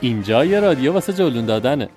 اینجا یه رادیو واسه جلون دادنه.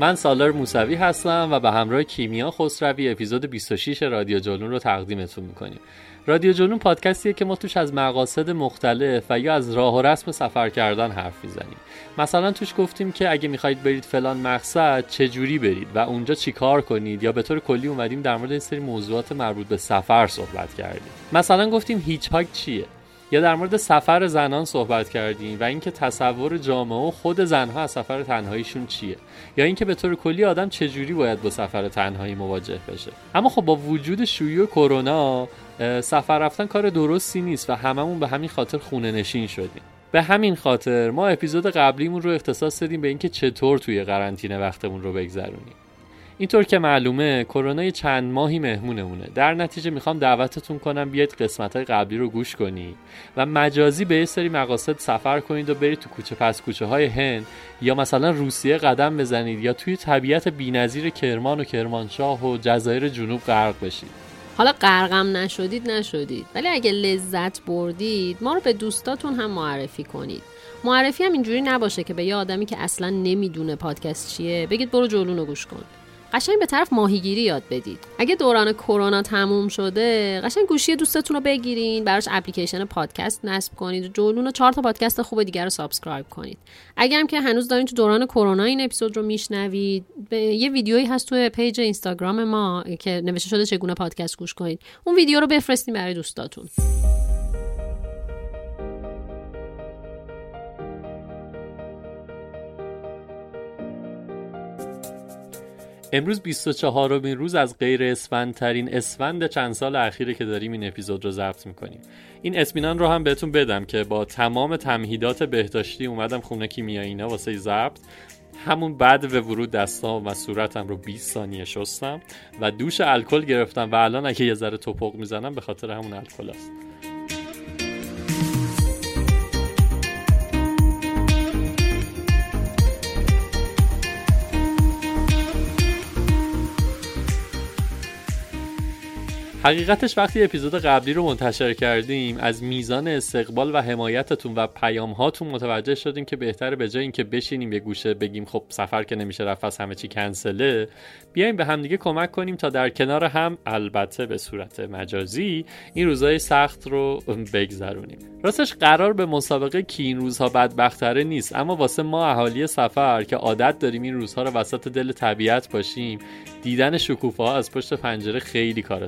من سالار موسوی هستم و به همراه کیمیا خسروی اپیزود 26 رادیو جلون رو تقدیمتون می‌کنیم. رادیو جنون پادکستیه که ما توش از مقاصد مختلف و یا از راه و رسم سفر کردن حرف می‌زنیم. مثلا توش گفتیم که اگه می‌خواید برید فلان مقصد چه جوری برید و اونجا چیکار کنید یا به طور کلی اومدیم در مورد این سری موضوعات مربوط به سفر صحبت کردیم. مثلا گفتیم هیچ هاک چیه؟ یا در مورد سفر زنان صحبت کردیم و اینکه تصور جامعه و خود زنها از سفر تنهاییشون چیه؟ یا اینکه به طور کلی آدم چجوری باید با سفر تنهایی مواجه بشه؟ اما خب با وجود شیوع کرونا سفر رفتن کار درستی نیست و هممون به همین خاطر خونه نشین شدیم. به همین خاطر ما اپیزود قبلیمون رو اختصاص دادیم به اینکه چطور توی قرنطینه وقتمون رو بگذرونیم. اینطور که معلومه کرونا چند ماهی مهمونمونه. در نتیجه می‌خوام دعوتتون کنم بیاید قسمت های قبلی رو گوش کنید و مجازی به یه سری مقاصد سفر کنید و برید تو کوچه پس کوچه های هند یا مثلا روسیه قدم بزنید یا توی طبیعت بینظیر کرمان و کرمانشاه و جزایر جنوب غرق بشید. حالا غرقم نشدید نشدید. ولی اگه لذت بردید ما رو به دوستاتون هم معرفی کنید. معرفی هم اینجوری نباشه که به یه آدمی که اصلا نمی‌دونه پادکست چیه بگید برو جولون گوش کن. قشنگ به طرف ماهیگیری یاد بدید. اگه دوران کرونا تموم شده قشنگ گوشی دوستتون رو بگیرین براش اپلیکیشن پادکست نصب کنید و جولون و چهار تا پادکست خوب دیگر رو subscribe کنید. اگر هم که هنوز دارین تو دوران کرونا این اپیزود رو میشنوید یه ویدیویی هست تو پیج اینستاگرام ما که نوشته شده چگونه پادکست گوش کنید. اون ویدیو رو بفرستین برای دوستاتون. امروز 24 امین روز از غیر اسفند ترین اسفند چند سال اخیره که داریم این اپیزود رو ضبط می‌کنیم. این اسمینان رو هم بهتون بدم که با تمام تمهیدات بهداشتی اومدم خونه کیمیایی اینا واسه ضبط. همون بعد به ورود دستام و صورتم رو 20 ثانیه شستم و دوش الکل گرفتم و الان اگه یه ذره توپق می‌زنم به خاطر همون الکل است. حقیقتش وقتی اپیزود قبلی رو منتشر کردیم از میزان استقبال و حمایتتون و پیام هاتون متوجه شدیم که بهتره به جای اینکه بشینیم یه گوشه بگیم خب سفر که نمیشه رفت از همه چی کنسله بیایم به همدیگه کمک کنیم تا در کنار هم البته به صورت مجازی این روزای سخت رو بگذرونیم. راستش قرار به مسابقه کی این روزها بدبختره نیست اما واسه ما اهالی سفر که عادت داریم این روزها رو وسط دل طبیعت باشیم دیدن شکوفه ها از پشت پنجره خیلی کار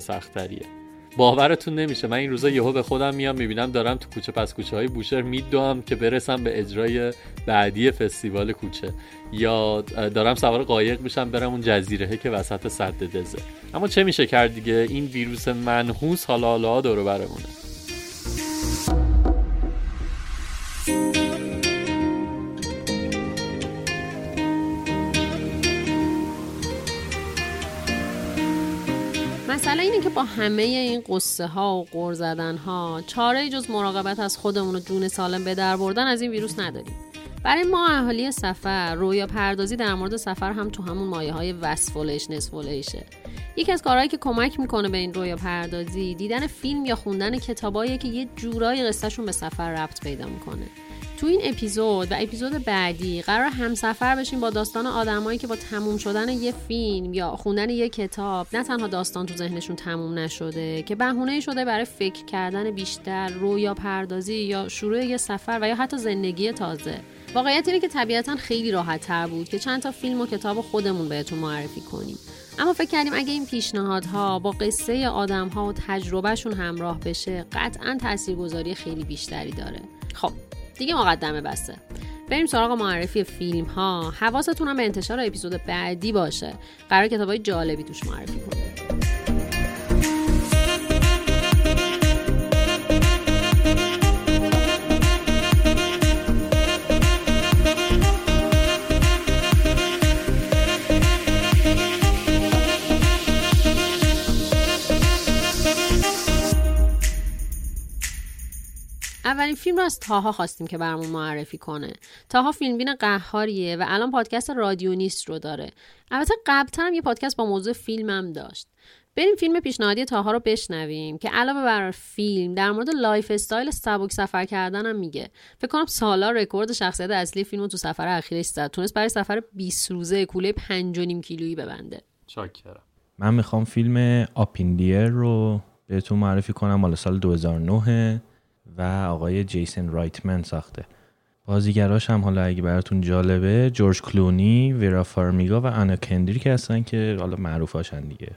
باورتون نمیشه. من این روزا یهو به خودم میام می‌بینم دارم تو کوچه پس کوچه های بوشهر میدوام که برسم به اجرای بعدی فستیوال کوچه. یا دارم سوار قایق میشم برم اون جزیره که وسط سد دزه. اما چه میشه کرد دیگه؟ این ویروس منحوس حالا حالا دور برمونه. که با همه این قصه ها و قر زدن ها چاره جز مراقبت از خودمون و جون سالم به در بردن از این ویروس نداریم. برای ما اهالی سفر رویا پردازی در مورد سفر هم تو همون مایه های وصفولش نصفولشه یکی از کارهایی که کمک می‌کنه به این رویا پردازی دیدن فیلم یا خوندن کتابایی که یه جورایی قصهشون به سفر ربط پیدا می‌کنه. تو این اپیزود و اپیزود بعدی قرار همسفر بشیم با داستان آدمایی که با تموم شدن یه فیلم یا خوندن یه کتاب نه تنها داستان تو ذهنشون تموم نشده که بهونه شده برای فکر کردن بیشتر رویا پردازی یا شروع یه سفر و یا حتی زندگی تازه. واقعیت اینه که طبیعتا خیلی راحت تر بود که چند تا فیلم و کتاب خودمون بهتون معرفی کنیم. اما فکر کردیم اگه این پیشنهادها با قصه آدمها و تجربهشون همراه بشه قطعا تاثیرگذاری خیلی بیشتری داره. خب دیگه مقدمه بسته. بریم سراغ معرفی فیلم ها. حواستون هم به انتشار اپیزود بعدی باشه. قرار کتاب های جالبی توش معرفی کنیم. اولین فیلم رو از طاها خواستیم که برامون معرفی کنه. طاها فیلمبین قهاریه و الان پادکست رادیو نیست رو داره. البته قبلتر هم یه پادکست با موضوع فیلمم داشت. بریم فیلم پیشنهادی طاها رو بشنویم که علاوه بر فیلم در مورد lifestyle سبک سفر کردن هم میگه. فکر کنم طاها رکورد شخصیت اصلی فیلم تو سفر اخیرش زد. تونست برای سفر 20 روزه کوله 5 کیلویی ببنده. چاکرم. من می‌خوام فیلم Up in the Air رو بهتون معرفی کنم مال سال 2009 و آقای جیسن رایتمن ساخته. بازیگراش هم حالا اگه براتون جالبه جورج کلونی، ویرا فارمیگا و آنا کندریک هستن که حالا معروف هاشن دیگه.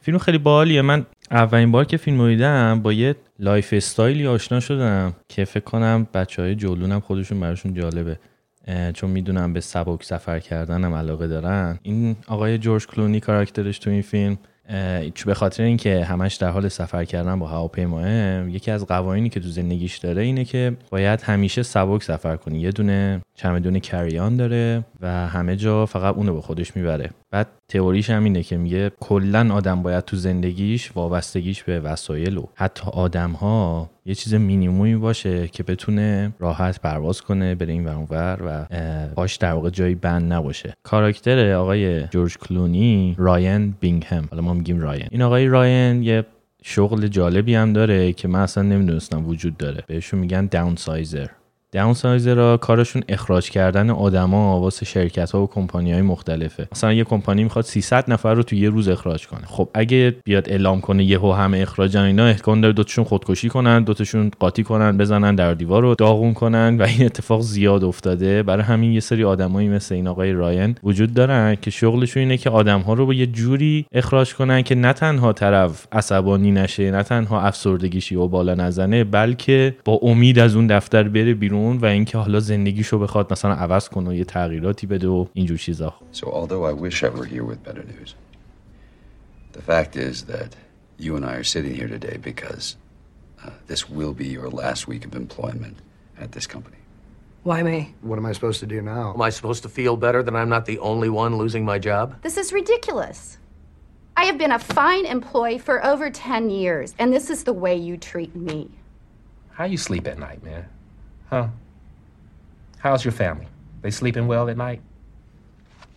فیلم خیلی باحالیه. من اولین بار که فیلم دیدم با یه lifestyle ی آشنا شدم که فکر کنم بچه های جلونم خودشون براشون جالبه. چون می‌دونم به سبک سفر کردنم علاقه دارن. این آقای جورج کلونی کاراکترش تو این فیلم به خاطر اینکه همش در حال سفر کردن با هواپیماه یکی از قوانینی که تو زندگیش داره اینه که باید همیشه سبک سفر کنی. یه دونه چمدون کریان داره و همه جا فقط اونو به خودش می‌بره. بعد تئوریش هم اینه که میگه کلا آدم باید تو زندگیش وابستگیش به وسایل و حتی آدم ها یه چیز مینیمومی باشه که بتونه راحت پرواز کنه بره این ور و باش در واقع جایی بند نباشه. کاراکتر آقای جورج کلونی راین بینگهم. حالا ما میگیم راین این آقای راین یه شغل جالبی هم داره که من اصلا نمی‌دونستم وجود داره. بهشون میگن داون سایزر را کارشون اخراج کردن آدما واسه شرکت ها و کمپانی های مختلفه. مثلا یه کمپانی می‌خواد 300 نفر رو تو یه روز اخراج کنه. خب اگه بیاد اعلام کنه یهو همه اخراجن اینا احتمال داره دوتاشون خودکشی کنن دوتاشون قاطی کنن بزنن در دیوار رو داغون کنن و این اتفاق زیاد افتاده. برای همین یه سری آدمایی مثل این آقای راین وجود دارن که شغلشون اینه که آدم ها رو با یه جوری اخراج کنن که نه تنها طرف عصبانی نشه نه تنها افسردگیشی و بالا نزنه بلکه با امید از اون دفتر بره بیرون اون و اینکه حالا زندگیشو بخواد مثلا عوض کنه و یه تغییراتی بده و اینجور چیزا So although I wish I were here with better news the fact is that you and I are sitting here today because uh, this will be your last week of employment at this company. Why me? What am I supposed to do now? Am I supposed to feel better that I'm not the only one losing my job? This is ridiculous. I have been a fine employee for over 10 years, and this is the way you treat me. How you sleep at night, man? Huh? How's your family? They sleeping well at night?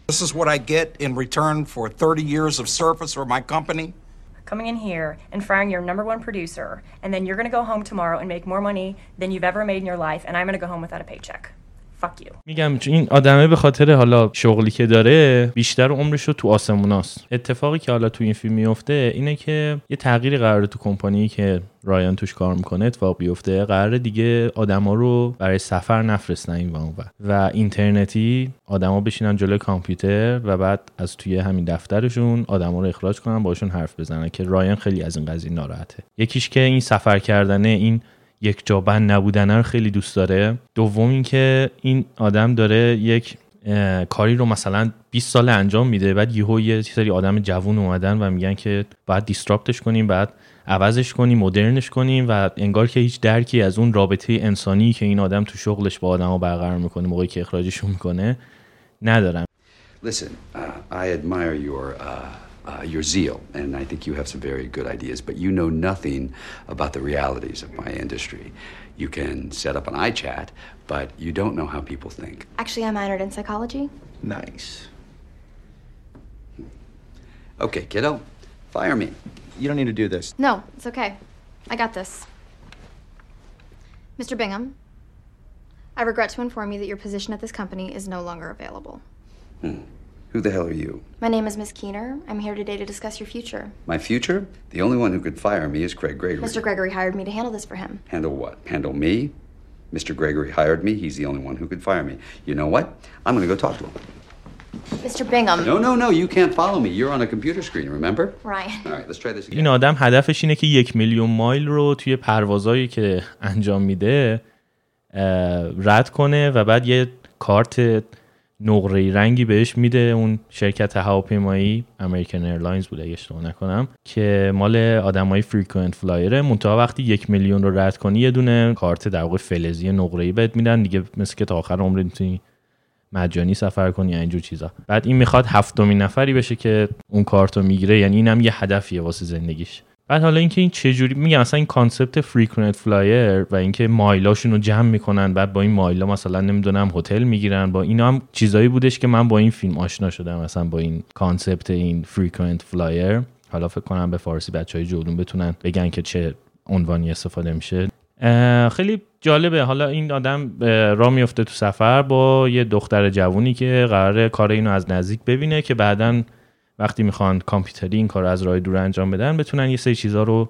This is what I get in return for 30 years of service for my company. Coming in here and firing your number one producer, and then you're going to go home tomorrow and make more money than you've ever made in your life, and I'm going to go home without a paycheck. میگم چون این آدمه به خاطر حالا شغلی که داره بیشتر عمرش رو تو آسموناست اتفاقی که حالا تو این فیلم میفته اینه که یه تغییری قراره تو کمپانی که رایان توش کار می‌کنه اتفاق بیفته. قرار دیگه آدما رو برای سفر نفرستن این و و اینترنتی آدما بشینن جلوی کامپیوتر و بعد از توی همین دفترشون آدما رو اخراج کنن باشون حرف بزنن که رایان خیلی از این قضیه ناراحته. یکیش که این سفر کردنه این یک جا بند نبودن رو خیلی دوست داره. دوم اینکه این آدم داره یک کاری رو مثلا 20 سال انجام میده بعد یهو یه سری آدم جوون اومدن و میگن که باید دیستراپتش کنیم بعد عوضش کنیم مدرنش کنیم و انگار که هیچ درکی از اون رابطه انسانی که این آدم تو شغلش با آدم برقرار می‌کنه موقعی که اخراجشون می‌کنه ندارم Listen, uh, I admire your uh, uh, your zeal, and I think you have some very good ideas, but you know nothing about the realities of my industry. You can set up an iChat, but you don't know how people think. Actually, I minored in psychology. Nice. Okay, kiddo, fire me. You don't need to do this. No, it's okay. I got this. Mr. Bingham, I regret to inform you that your position at this company is no longer available. Hmm. Who the hell are you? My name is Miss Keener. I'm here today to discuss your future. My future? The only one who could fire me is Craig Gregory. Mr. Gregory hired me to handle this for him. Handle what? Handle me? Mr. Gregory hired me. He's the only one who could fire me. You know what? I'm going to go talk to him. Mr. Bingham. No, no, no. You can't follow me. You're on a computer screen, remember? Right. All right, let's try this again. این آدم هدفش اینه که یک میلیون مایل رو توی پروازایی که انجام میده رد کنه و بعد یه کارت نقره رنگی بهش میده. اون شرکت هواپیمایی American Airlines بوده اگه اشتباه نکنم که مال آدمای frequent flyer ه منتها وقتی یک میلیون رو رد کنی یه دونه کارت در واقع فلزی نقره ای بهت میدن. دیگه مثل که تا آخر عمرت می‌تونی مجانی سفر کنی یا اینجور چیزا. بعد این می‌خواد هفتمین نفری بشه که اون کارت رو می‌گیره. یعنی اینم یه هدفیه واسه زندگیش. بعد حالا اینکه این چه جوری میگم مثلا این concept frequent flyer و اینکه مایلاشون رو جمع می‌کنن بعد با این مایلا مثلا نمی‌دونم هتل می‌گیرن با اینا هم چیزایی بودش که من با این فیلم آشنا شدم مثلا با این concept این frequent flyer حالا فکر کنم به فارسی بچه های جولون بتونن بگن که چه عنوانی استفاده میشه. خیلی جالبه. حالا این آدم را میفته تو سفر با یه دختر جوونی که قرار کار اینو از نزدیک ببینه که بعدا وقتی می‌خوان کامپیوتری این کار از راه دور انجام بدن بتونن یه سری چیزا رو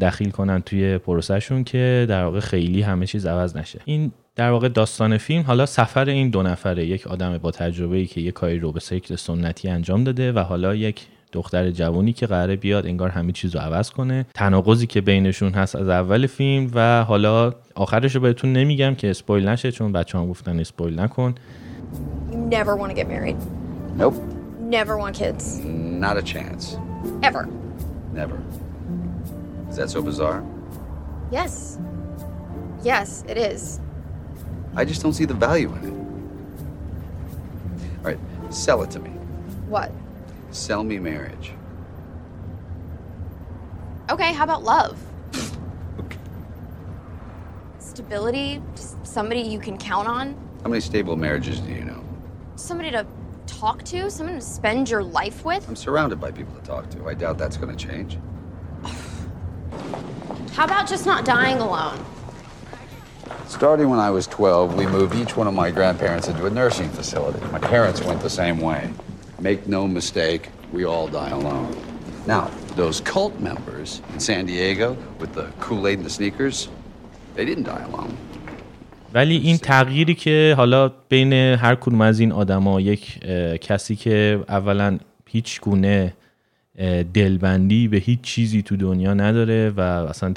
دخیل کنن توی پروسهشون که در واقع خیلی همه چیز عوض نشه. این در واقع داستان فیلم حالا سفر این دو نفره یک آدم با تجربه ای که یه کاری رو به شکل سنتی انجام داده و حالا یک دختر جوانی که قراره بیاد انگار همه چیز رو عوض کنه. تناقضی که بینشون هست از اول فیلم و حالا آخرش رو بهتون نمیگم که اسپویل نشه چون بچه هم گفتن اسپویل نکن. Never want to get married. Nope. Never want kids. Not a chance. Ever. Never. Is that so bizarre? Yes. Yes, it is. I just don't see the value in it. All right, sell it to me. What? Sell me marriage. Okay, how about love? Stability, just somebody you can count on, How many stable marriages do you know? somebody to talk to, someone to spend your life with. I'm surrounded by people to talk to. I doubt that's going to change. How about just not dying alone? Starting when I was 12, we moved each one of my grandparents into a nursing facility. My parents went the same way. Make no mistake, we all die alone. Now, those cult members in San Diego with the Kool Aid and the sneakers, they didn't die alone. ولی این تغییری که حالا بین هر کدوم از این آدما یک کسی که اولا هیچ گونه دلبندی به هیچ چیزی تو دنیا نداره و اصلا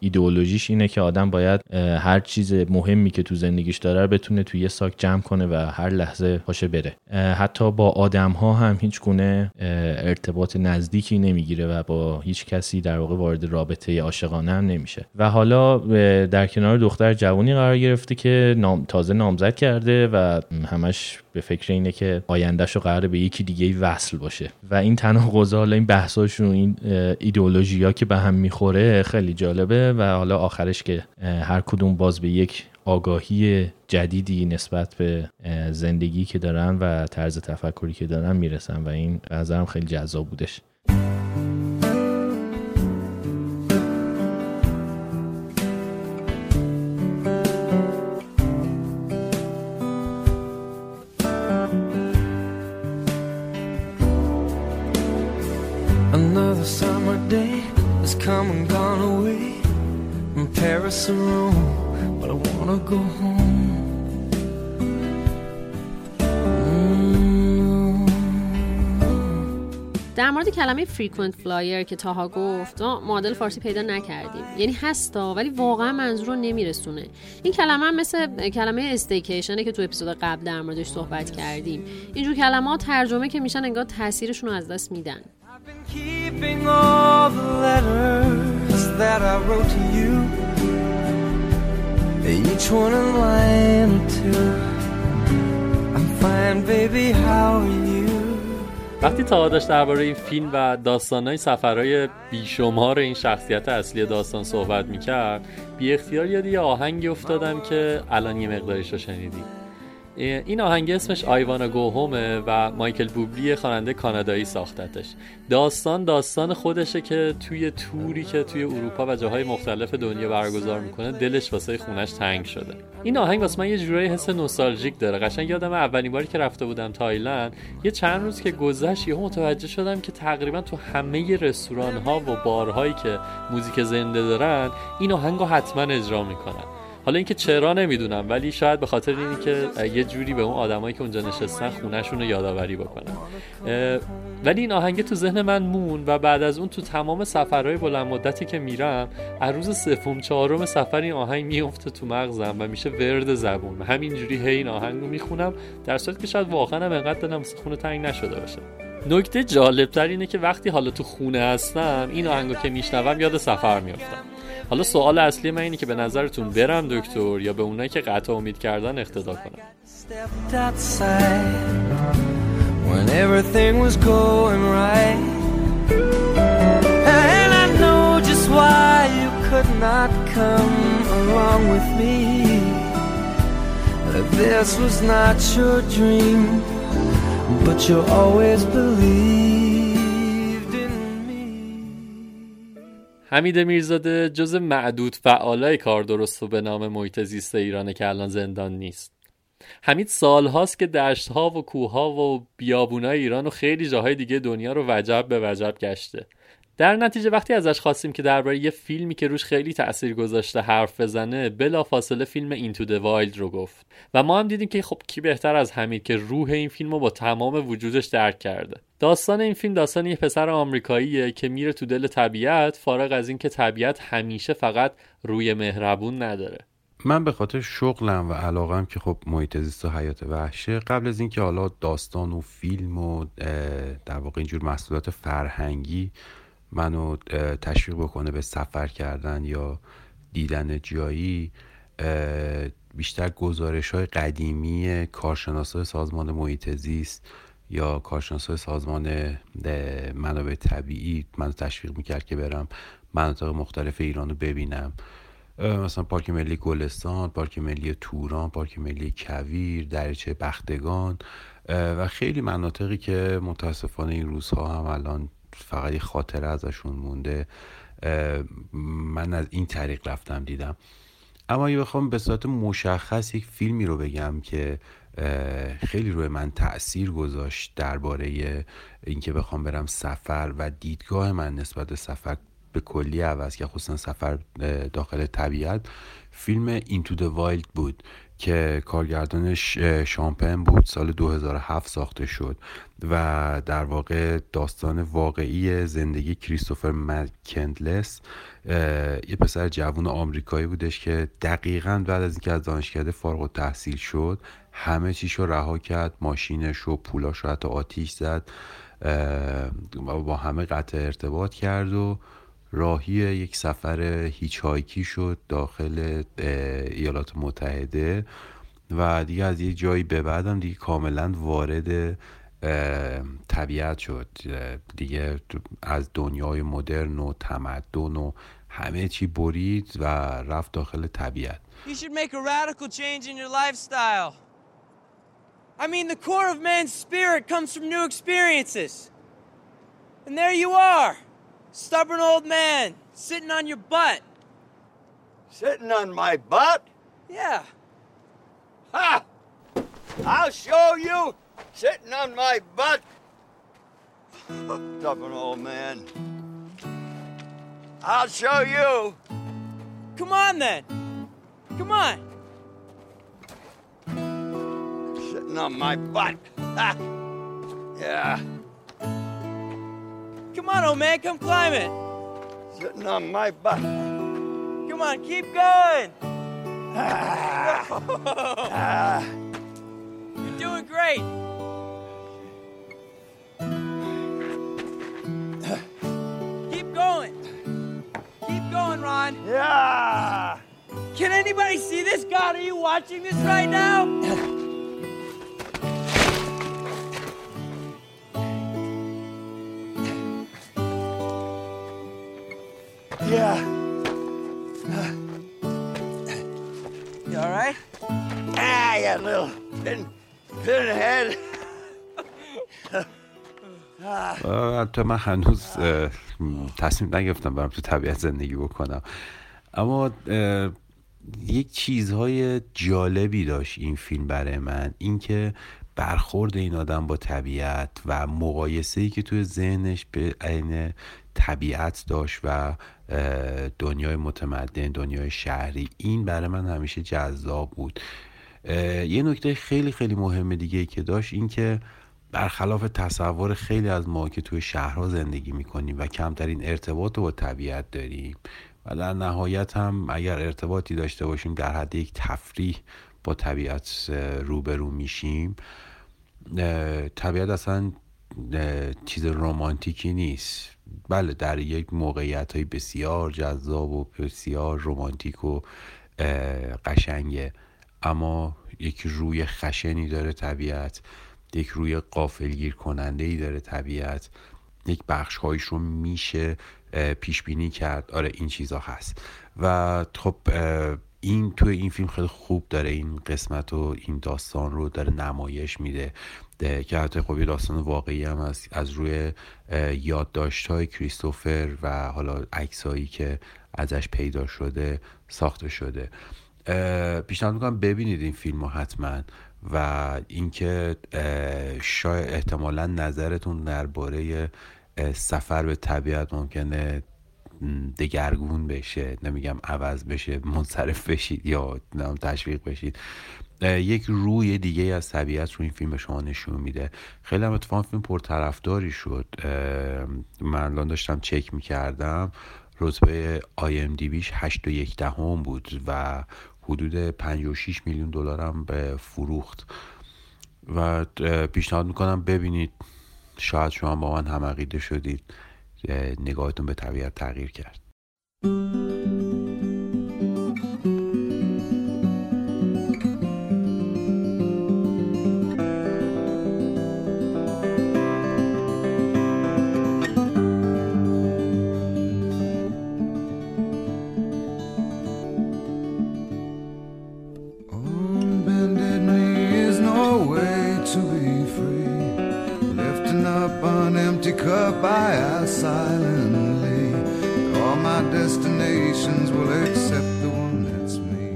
ایدئولوژیش اینه که آدم باید هر چیز مهمی که تو زندگیش داره بتونه توی یه ساک جمع کنه و هر لحظه پاشه بره. حتی با آدم ها هم هیچ گونه ارتباط نزدیکی نمی‌گیره و با هیچ کسی در واقع وارد رابطه عاشقانه هم نمیشه. و حالا در کنار دختر جوانی قرار گرفته که نام تازه نامزد کرده و همش به فکر اینه که آیندهش رو قراره به یکی دیگه وصل باشه. و این تناقض حالا این بحثاشون این ایدئولوژی ها که به هم می‌خوره خیلی جالبه و حالا آخرش که هر کدوم باز به یک آگاهی جدیدی نسبت به زندگی که دارن و طرز تفکری که دارن می‌رسن و این نظرم خیلی جذاب بودش. Go home. در مورد کلمه frequent flyer که طاها گفت ما معادل فارسی پیدا نکردیم. یعنی هستا ولی واقعا منظور رو نمیرسونه. این کلمه هم مثل کلمه staycation ه که تو اپیزود قبل در موردش صحبت کردیم. اینجور کلمات ترجمه که میشن انگار تاثیرشون رو از دست میدن. Keeping all each one line or two. I'm fine, baby, how are you? وقتی تا داشت درباره این فیلم و داستانهای سفرهای بیشمار این شخصیت اصلی داستان صحبت می‌کرد بی اختیار یاد یه آهنگی افتادم که الان یه مقداریش رو شنیدیم این آهنگ اسمش آیوانا گوهومه و مایکل بوبلی خواننده کانادایی ساختتش. داستان داستان خودشه که توی توری که توی اروپا و جاهای مختلف دنیا برگزار می‌کنه دلش واسه خونش تنگ شده. این آهنگ واسه من یه جورایی حس نوستالژیک داره. قشنگ یادم اولین باری که رفته بودم تایلند یه چند روز که گذشت یهو متوجه شدم که تقریبا تو همه رستوران ها و بارهایی که موزیک زنده دارن این آهنگ حتما اجرا می‌کنن. حالا اینکه چرا نمی‌دونم ولی شاید به خاطر اینی که یه جوری به اون آدمایی که اونجا نشستن خونهشون رو یادآوری بکنن. ولی این آهنگ تو ذهن من مون و بعد از اون تو تمام سفرهای بلند مدتی که میرم از روز سوم چهارم سفر این آهنگ میفته تو مغزم و میشه ورد زبون. همینجوری هی این آهنگ رو می‌خونم در صورتی که شاید واقعا هم انقدر دلم خونه تنگ نشده باشه. نکته جالبتر اینه که وقتی حالا تو خونه هستم این آهنگو که میشنوم یاد سفر میافتم. حالا سوال اصلی من اینه که به نظرتون برم دکتر یا به اونایی که قطع امید کردن اقتدا. That this was not your dream, but you always believed حمید میرزاده جز معدود فعالای کار درست و به نام محیط زیست ایرانه که الان زندان نیست. حمید سالهاست که دشتها و کوهها و بیابونای ایران و خیلی جاهای دیگه دنیا رو وجب به وجب گشته. در نتیجه وقتی ازش خواستیم که درباره یه فیلمی که روش خیلی تاثیر گذاشته حرف بزنه بلا فاصله فیلم اینتو د وایلد رو گفت. و ما هم دیدیم که خب کی بهتر از حمید که روح این فیلم رو با تمام وجودش درک کرده. داستان این فیلم داستان یه پسر آمریکاییه که میره تو دل طبیعت فارغ از اینکه طبیعت همیشه فقط روی مهربون نداره. من به خاطر شغلم و علاقم که خب محیط زیست و حیات وحشه قبل از اینکه حالا داستان و فیلم و در واقع اینجور محصولات فرهنگی منو تشویق بکنه به سفر کردن یا دیدن جایی بیشتر گزارش های قدیمی کارشناس سازمان محیط زیست یا کارشناس سازمان منابع طبیعی منو تشویق می‌کرد که برم مناطق مختلف ایران رو ببینم. مثلا پارک ملی گلستان پارک ملی توران پارک ملی کویر دریچه بختگان و خیلی مناطقی که متاسفانه این روزها هم الان فقط یه خاطره ازشون مونده. من از این طریق رفتم دیدم. اما اگه بخوام به صورت مشخص یک فیلمی رو بگم که خیلی روی من تاثیر گذاشت درباره اینکه بخوام برم سفر و دیدگاه من نسبت به سفر به کلی عوض که خصوصا سفر داخل طبیعت فیلم اینتو د وایلد بود. که کارگردانش شامپن بود سال 2007 ساخته شد و در واقع داستان واقعی زندگی کریستوفر مکندلس یه پسر جوان آمریکایی بودش که دقیقا بعد از اینکه از دانشکده فارغ و تحصیل شد همه چیش رو رها کرد ماشینش و پولاش رو حتی آتیش زد با همه قطع ارتباط کرد و راهی یک سفر هیچ هایکی شد داخل ایالات متحده و دیگه از یک جایی به بعدم دیگه کاملا وارد طبیعت شد دیگه از دنیای مدرن و تمدن و همه چی برید و رفت داخل طبیعت You should make a radical change in your lifestyle. I mean, the core of man's spirit comes from new experiences. And there you are. Stubborn old man, sitting on your butt. Sitting on my butt? Yeah. Ha! I'll show you sitting on my butt. Stubborn old man. I'll show you. Come on then. Come on. Sitting on my butt. Ha. Yeah, Come on, old man, come climb it. sitting on my butt. Come on, keep going. Ah. You're doing great. Keep going. Keep going, Ron. Yeah. Can anybody see this? God, are you watching this right now? Yeah. You all right? Ah, I got a little pin, pinhead. البته من هنوز تصمیم نگرفتم برم تو طبیعت زندگی بکنم اما یک چیزهای جالبی داشت این فیلم برای من اینکه برخورد این آدم با طبیعت و مقایسه ای که توی ذهنش به عین طبیعت داشت و دنیای متمدن دنیای شهری این برای من همیشه جذاب بود. یه نکته خیلی خیلی مهم دیگه که داشت این که برخلاف تصور خیلی از ما که توی شهرها زندگی می‌کنیم و کمترین ارتباط رو با طبیعت داریم و در نهایت هم اگر ارتباطی داشته باشیم در حد یک تفریح با طبیعت روبرو میشیم. طبیعت اصلا چیز رمانتیکی نیست. بله در یک موقعیت های بسیار جذاب و بسیار رمانتیک و قشنگه. اما یک روی خشنی داره طبیعت یک روی قافلگیر کننده ای داره طبیعت. یک بخش هایش رو میشه پیش بینی کرد. آره این چیزا هست. و خب این تو این فیلم خیلی خوب داره این قسمت و این داستان رو داره نمایش میده. ده- که حتی خب یه داستان واقعی هم هست از روی یادداشت های کریستوفر و حالا عکسایی که ازش پیدا شده ساخته شده. پیشنهاد می‌کنم ببینید این فیلم رو حتما و اینکه شاید احتمالا نظرتون درباره سفر به طبیعت ممکنه دگرگون بشه نمیگم عوض بشه منصرف بشید یا نمی‌دونم تشویق بشید. یک روی دیگه از طبیعت رو این فیلم به شما نشون میده. خیلی هم اتفاقا فیلم پرطرفداری شد. من الان داشتم چک می‌کردم. رتبه آی ام دی بیش 8 و یک دهم بود و حدود 56 میلیون دلار هم به فروخت. و پیشنهاد می‌کنم ببینید. شاید شما با من هم عقیده شدید. نگاهتون به طبیعت تغییر کرد. Cup, I ask silently. All my destinations will accept the one that's me.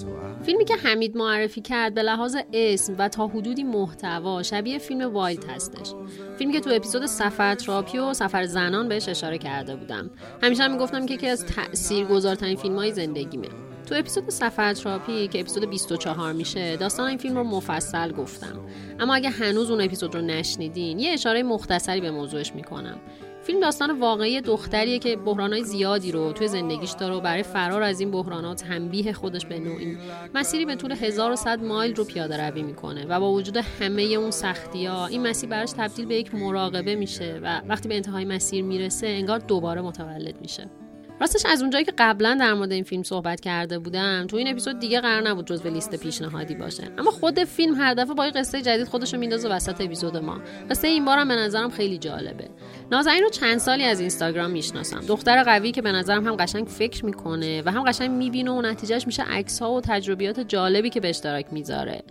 So I فیلمی که حمید معرفی کرد به لحاظ اسم و تا حدودی محتوا شبیه فیلم Wild هستش فیلمی که تو اپیزود سفر تراپی و سفر زنان بهش اشاره کرده بودم همیشه هم می‌گفتم که یکی از تأثیر گذارترین فیلم های زندگیمه تو اپیزود سفر تراپی که اپیزود 24 میشه داستان این فیلم رو مفصل گفتم. اما اگه هنوز اون اپیزود رو نشنیدین یه اشاره مختصری به موضوعش می‌کنم. فیلم داستان واقعی دختریه که بحرانهای زیادی رو توی زندگیش داره و برای فرار از این بحرانات تنبیه خودش به نوعی. مسیری به طول 1100 مایل رو پیاده روی می‌کنه و با وجود همه اون سختی ها این مسیر براش تبدیل به یک مراقبه میشه و وقتی به انتهای مسیر می‌رسه انگار دوباره متولد میشه. راستش از اونجایی که قبلا در مورد این فیلم صحبت کرده بودم تو این اپیزود دیگه قرار نبود جزو لیست پیشنهادی باشه. اما خود فیلم هر دفعه با یه قصه جدید خودش رو میندازه وسط اپیزود ما. قصه این بارم به نظرم خیلی جالبه. نازنین رو چند سالی از اینستاگرام می‌شناسم. دختر قوی که به نظرم هم قشنگ فکر می‌کنه و هم قشنگ می‌بینه و نتیجهش میشه عکس ها و تجربیات جالبی که به اشتراک می‌ذاره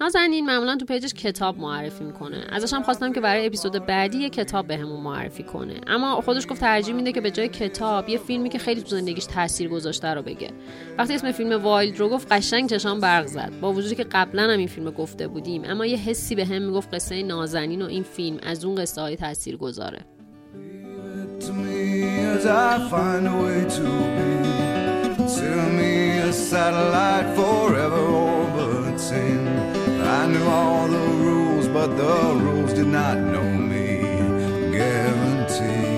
نازنین معمولا تو page ش کتاب معرفی می‌کنه. ازش هم خواستم که برای اپیزود بعدی یه کتاب بهمون معرفی کنه. اما خودش گفت ترجیح میده که به جای کتاب یه فیلمی که خیلی تو زندگیش تاثیر گذاشته رو بگه. وقتی اسم فیلم Wild رو گفت قشنگ چشام برق زد. با وجودی که قبلا هم این فیلم گفته بودیم اما یه حسی بهم می‌گفت قصه نازنین و این فیلم از اون قصه های تاثیر گذاره as I knew all the rules, but the rules did not know me. Guarantee.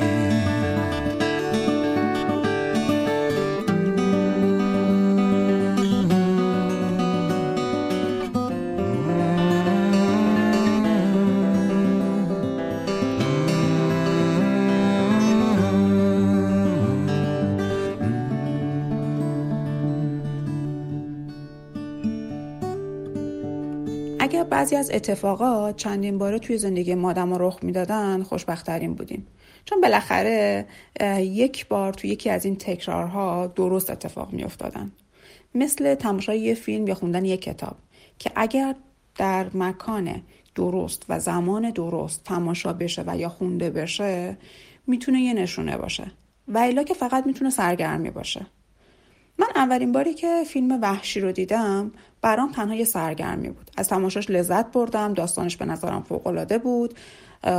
بعضی از اتفاقات چندین باره توی زندگی ما آدم رخ می‌دادن خوشبختترین بودیم. چون بالاخره یک بار توی یکی از این تکرارها درست اتفاق میافتادن. مثل تماشای یه فیلم یا خوندن یک کتاب که اگر در مکان درست و زمان درست تماشا بشه و یا خونده بشه می‌تونه یه نشونه باشه. و الا که فقط می‌تونه سرگرمی باشه. من اولین باری که فیلم وحشی رو دیدم برام تنها یه سرگرمی بود. از تماشاش لذت بردم داستانش به نظرم فوقالعاده بود اه،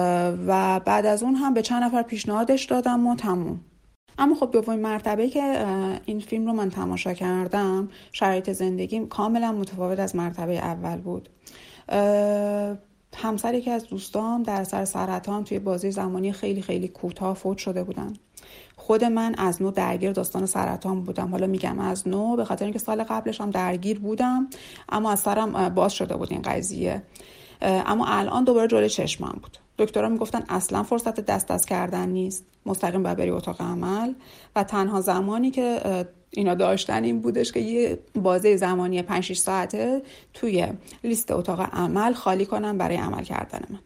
و بعد از اون هم به چند نفر پیشنهادش دادم و تموم. اما خب دومین مرتبه که این فیلم رو من تماشا کردم شرایط زندگیم کاملا متفاوت از مرتبه اول بود. همسر یکی از دوستام در سر سرطان توی بازی زمانی خیلی خیلی کوتاه فوت شده بودن. خود من از نو درگیر داستان سرطان بودم. حالا میگم از نو به خاطر اینکه سال قبلش هم درگیر بودم اما از سرم باز شده بود این قضیه. اما الان دوباره جلوی چشمم بود. دکترها می‌گفتن اصلا فرصت دست دست کردن نیست. مستقیم باید بری اتاق عمل. و تنها زمانی که اینا داشتن این بودش که یه بازه زمانی 5 6 ساعته توی لیست اتاق عمل خالی کنم برای عمل کردن من.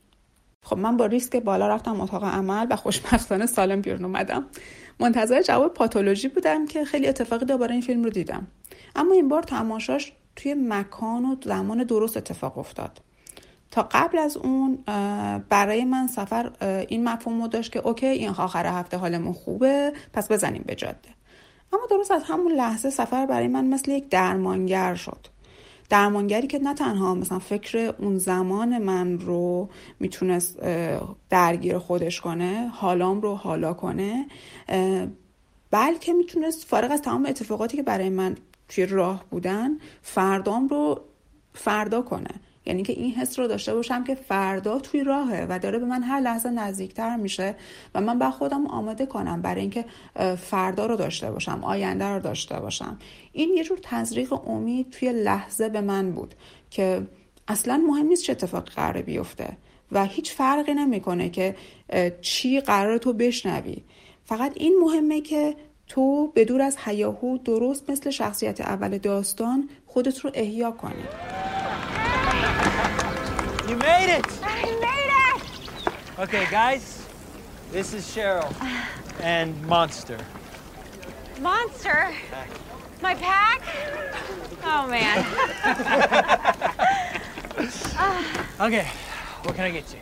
خب من با ریسک بالا رفتم اتاق عمل و خوشبختانه سالم بیرون اومدم. منتظر جواب پاتولوژی بودم که خیلی اتفاقی دوباره این فیلم رو دیدم. اما این بار تماشاش توی مکان و زمان درست اتفاق افتاد. تا قبل از اون برای من سفر این مفهوم رو داشت که اوکی این آخر هفته حالمون خوبه پس بزنیم به جاده. اما درست از همون لحظه سفر برای من مثل یک درمانگر شد. درمانگری که نه تنها مثلا فکر اون زمان من رو می‌تونست اه، درگیر خودش کنه حالام رو حالا کنه بلکه می‌تونست فارغ از تمام اتفاقاتی که برای من توی راه بودن فردام رو فردا کنه. یعنی که این حس رو داشته باشم که فردا توی راهه و داره به من هر لحظه نزدیکتر میشه و من با خودم آماده کنم برای اینکه فردا رو داشته باشم آینده رو داشته باشم. این یه جور تزریق امید توی لحظه به من بود که اصلا مهم نیست چه اتفاقی قراره بیفته و هیچ فرقی نمی‌کنه که چی قرار تو بشنوی. فقط این مهمه که تو به دور از هیاهو درست مثل شخصیت اول داستان خودت رو احیا کنی. You made it! I made it! Okay, guys, this is Cheryl and Monster. Monster! My pack? Oh man. Okay, what can I get you?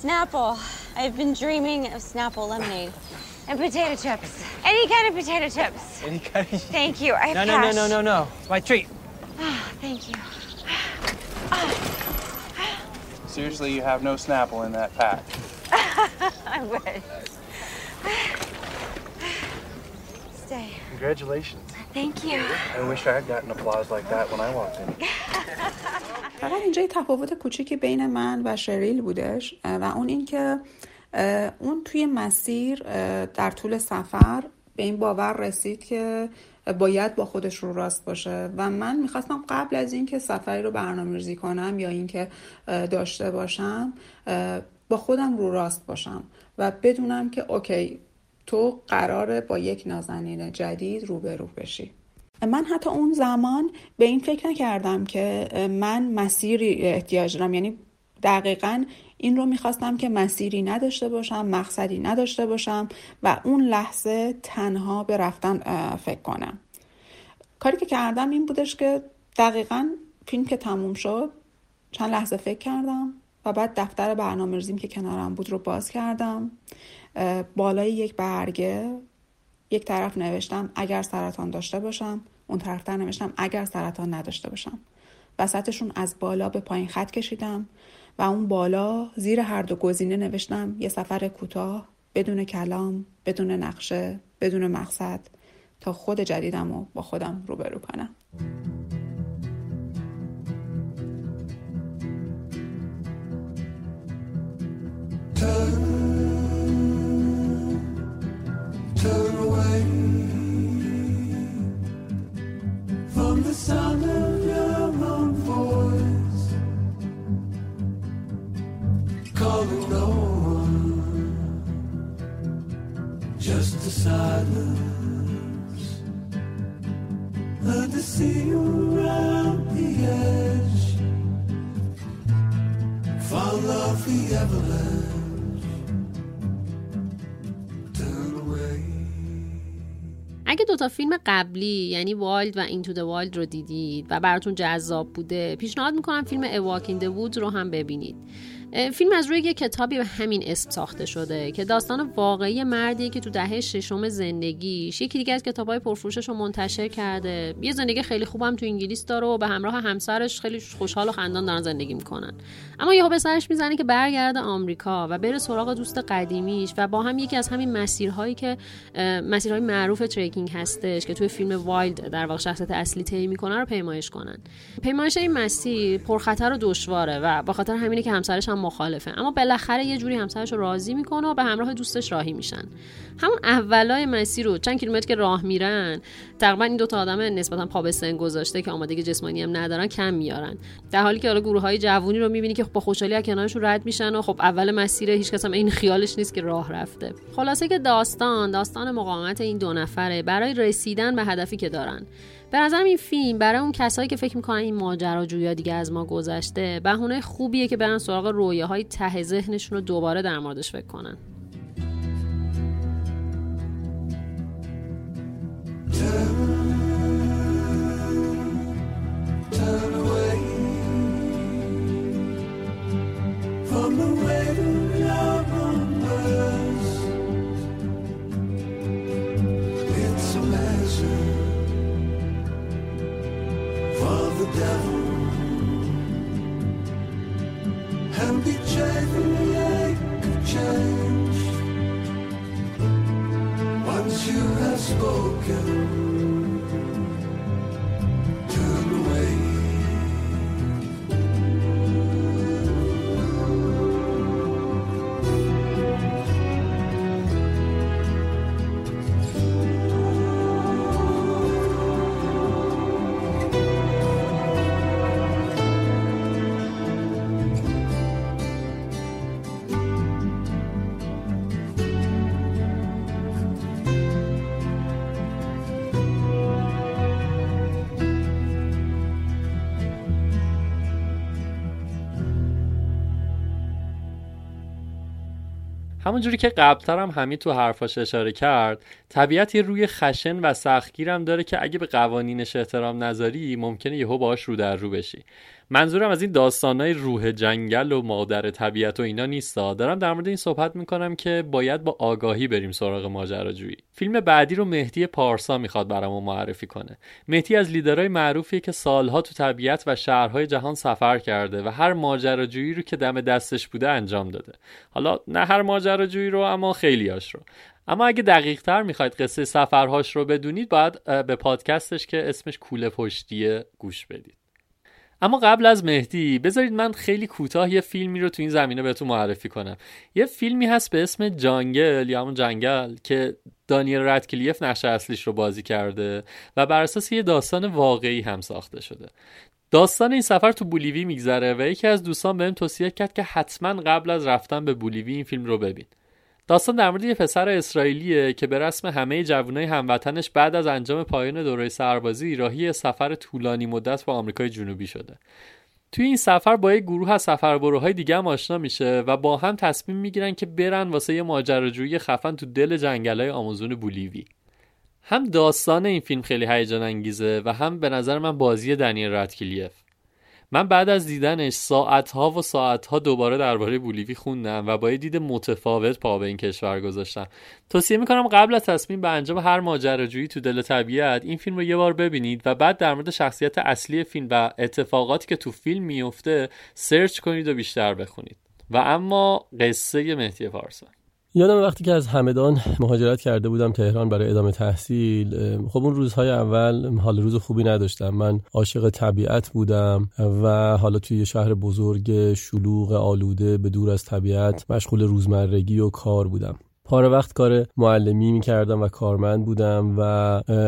Snapple. I've been dreaming of Snapple lemonade. And potato chips. Any kind of potato chips. Any kind of... Thank you. I have No, no, no, no, no, no. It's my treat. Ah, thank you. Seriously, you have no Snapple in that pack. I wish. Stay. Congratulations. Thank you. I wish I had gotten applause like that when I walked in. فقط اینجا یه تفاوت کوچیکی بین من و شریل بودش و اون این که اه، اون توی مسیر در طول سفر به این باور رسید که باید با خودش رو راست باشه. و من می‌خواستم قبل از اینکه سفری رو برنامه‌ریزی کنم یا اینکه داشته باشم با خودم رو راست باشم و بدونم که اوکی تو قراره با یک نازنین جدید روبرو بشی. من حتی اون زمان به این فکر نکردم که من مسیری احتیاج دارم. یعنی دقیقا این رو می‌خواستم که مسیری نداشته باشم مقصدی نداشته باشم و اون لحظه تنها به رفتن فکر کنم. کاری که کردم این بودش که دقیقا فیلم که تموم شد چند لحظه فکر کردم و بعد دفتر برنامه ریزیم که کنارم بود رو باز کردم. بالای یک برگه یک طرف نوشتم اگر سرطان داشته باشم اون طرفتر نوشتم اگر سرطان نداشته باشم. وسطشون از بالا به پایین خط کشیدم. و اون بالا زیر هر دو گزینه نوشتم یه سفر کوتاه بدون کلام بدون نقشه بدون مقصد تا خود جدیدم رو با خودم روبرو کنم. Silence. Learn to see you around the edge, fall off the avalanche. اگه دوتا فیلم قبلی یعنی والد و اینتو د والد رو دیدید و براتون جذاب بوده پیشنهاد می‌کنم فیلم اواکین د وود رو هم ببینید فیلم از روی یه کتابی به همین اسم ساخته شده که داستان واقعی مردیه که تو دهه ششم زندگیش یکی دیگه از کتابای پرفروشش رو منتشر کرده. یه زندگی خیلی خوبم تو انگلیس داره و به همراه همسرش خیلی خوشحال و خندان دارن زندگی می‌کنن. اما یهو به سرش می‌زنه که برگرده آمریکا و بره سراغ دوست قدیمیش و با هم یکی از همین مسیرهایی که مسیرهای معروف trekking هستش که توی فیلم Wild در واقع شخصیت اصلی طی می‌کنن رو پیمایش کنن. پیمایش این مسیر پرخطر و دشواره و به خاطر همینه که همسرش هم مخالفه. اما بالاخره یه جوری همسرش رو راضی می‌کنه و به همراه دوستش راهی میشن. همون اولای مسیر رو چند کیلومتر که راه میرن تقریبا این دو تا آدم نسبتا پا به سن گذاشته که آمادگی جسمانی هم ندارن کم میارن. در حالی که حالا گروه های جوونی رو می‌بینی که با خوشحالی از کنارشون رد میشن و خب اول مسیر هیچ کس هم این خیالش نیست که راه رفته. خلاصه که داستان داستان مقاومت این دو نفره برای رسیدن به هدفی که دارن. به نظرم این فیلم برای اون کسایی که فکر می‌کنن این ماجراجویی دیگه از ما گذشته بهونه خوبیه که برن سراغ رویاهای ته ذهنشون رو دوباره در موردش فکر کنن. Turn away. From the weight go. همونجوری که قبلتر هم همین تو حرفاش اشاره کرد طبیعت یه روی خشن و سختگیرم داره که اگه به قوانینش احترام نذاری ممکنه یهو باهاش رو در رو بشی. منظورم از این داستانای روح جنگل و مادر طبیعت و اینا نیستا. دارم در مورد این صحبت می‌کنم که باید با آگاهی بریم سراغ ماجراجویی. فیلم بعدی رو مهدی پارسا می‌خواد برامون معرفی کنه. مهدی از لیدرهای معروفیه که سالها تو طبیعت و شهرهای جهان سفر کرده و هر ماجراجویی رو که دم دستش بوده انجام داده. حالا نه هر ماجراجویی رو اما خیلیاش رو. اما اگه دقیق تر می‌خواید قصه سفرهاش رو بدونید باید به پادکستش که اسمش کوله پشتیه گوش بدید. اما قبل از مهدی بذارید من خیلی کوتاه یه فیلمی رو تو این زمینه بهتون معرفی کنم. یه فیلمی هست به اسم جانگل یا همون جنگل که دانیل ردکلیف نقش اصلیش رو بازی کرده و بر اساس یه داستان واقعی هم ساخته شده. داستان این سفر تو بولیوی میگذره و یکی از دوستان بهم توصیه کرد که حتما قبل از رفتن به بولیوی این فیلم رو ببین. داستان در مورد یه پسر اسرائیلیه که به رسم همه جوانای هموطنش بعد از انجام پایان دوره سربازی راهی سفر طولانی مدت با آمریکای جنوبی شده. توی این سفر با یک گروه از سفربروهای دیگه هم آشنا میشه و با هم تصمیم می‌گیرن که برن واسه یه ماجراجویی خفن تو دل جنگلای آمازون بولیوی. هم داستان این فیلم خیلی هیجان انگیزه و هم به نظر من بازی دنیل رادکلیف. من بعد از دیدنش ساعتها و ساعتها دوباره درباره بولیوی خوندم و با یه دید متفاوت پا به این کشور گذاشتم. توصیه می‌کنم قبل از تصمیم به انجام هر ماجراجویی تو دل طبیعت این فیلم رو یه بار ببینید و بعد در مورد شخصیت اصلی فیلم و اتفاقاتی که تو فیلم میفته سرچ کنید و بیشتر بخونید. و اما قصه مهدی پارسا یادم وقتی که از همدان مهاجرت کرده بودم تهران برای ادامه تحصیل خب اون روزهای اول حال روز خوبی نداشتم. من عاشق طبیعت بودم و حالا توی یه شهر بزرگ شلوغ آلوده به دور از طبیعت مشغول روزمرگی و کار بودم. پاره وقت کار معلمی می‌کردم و کارمند بودم و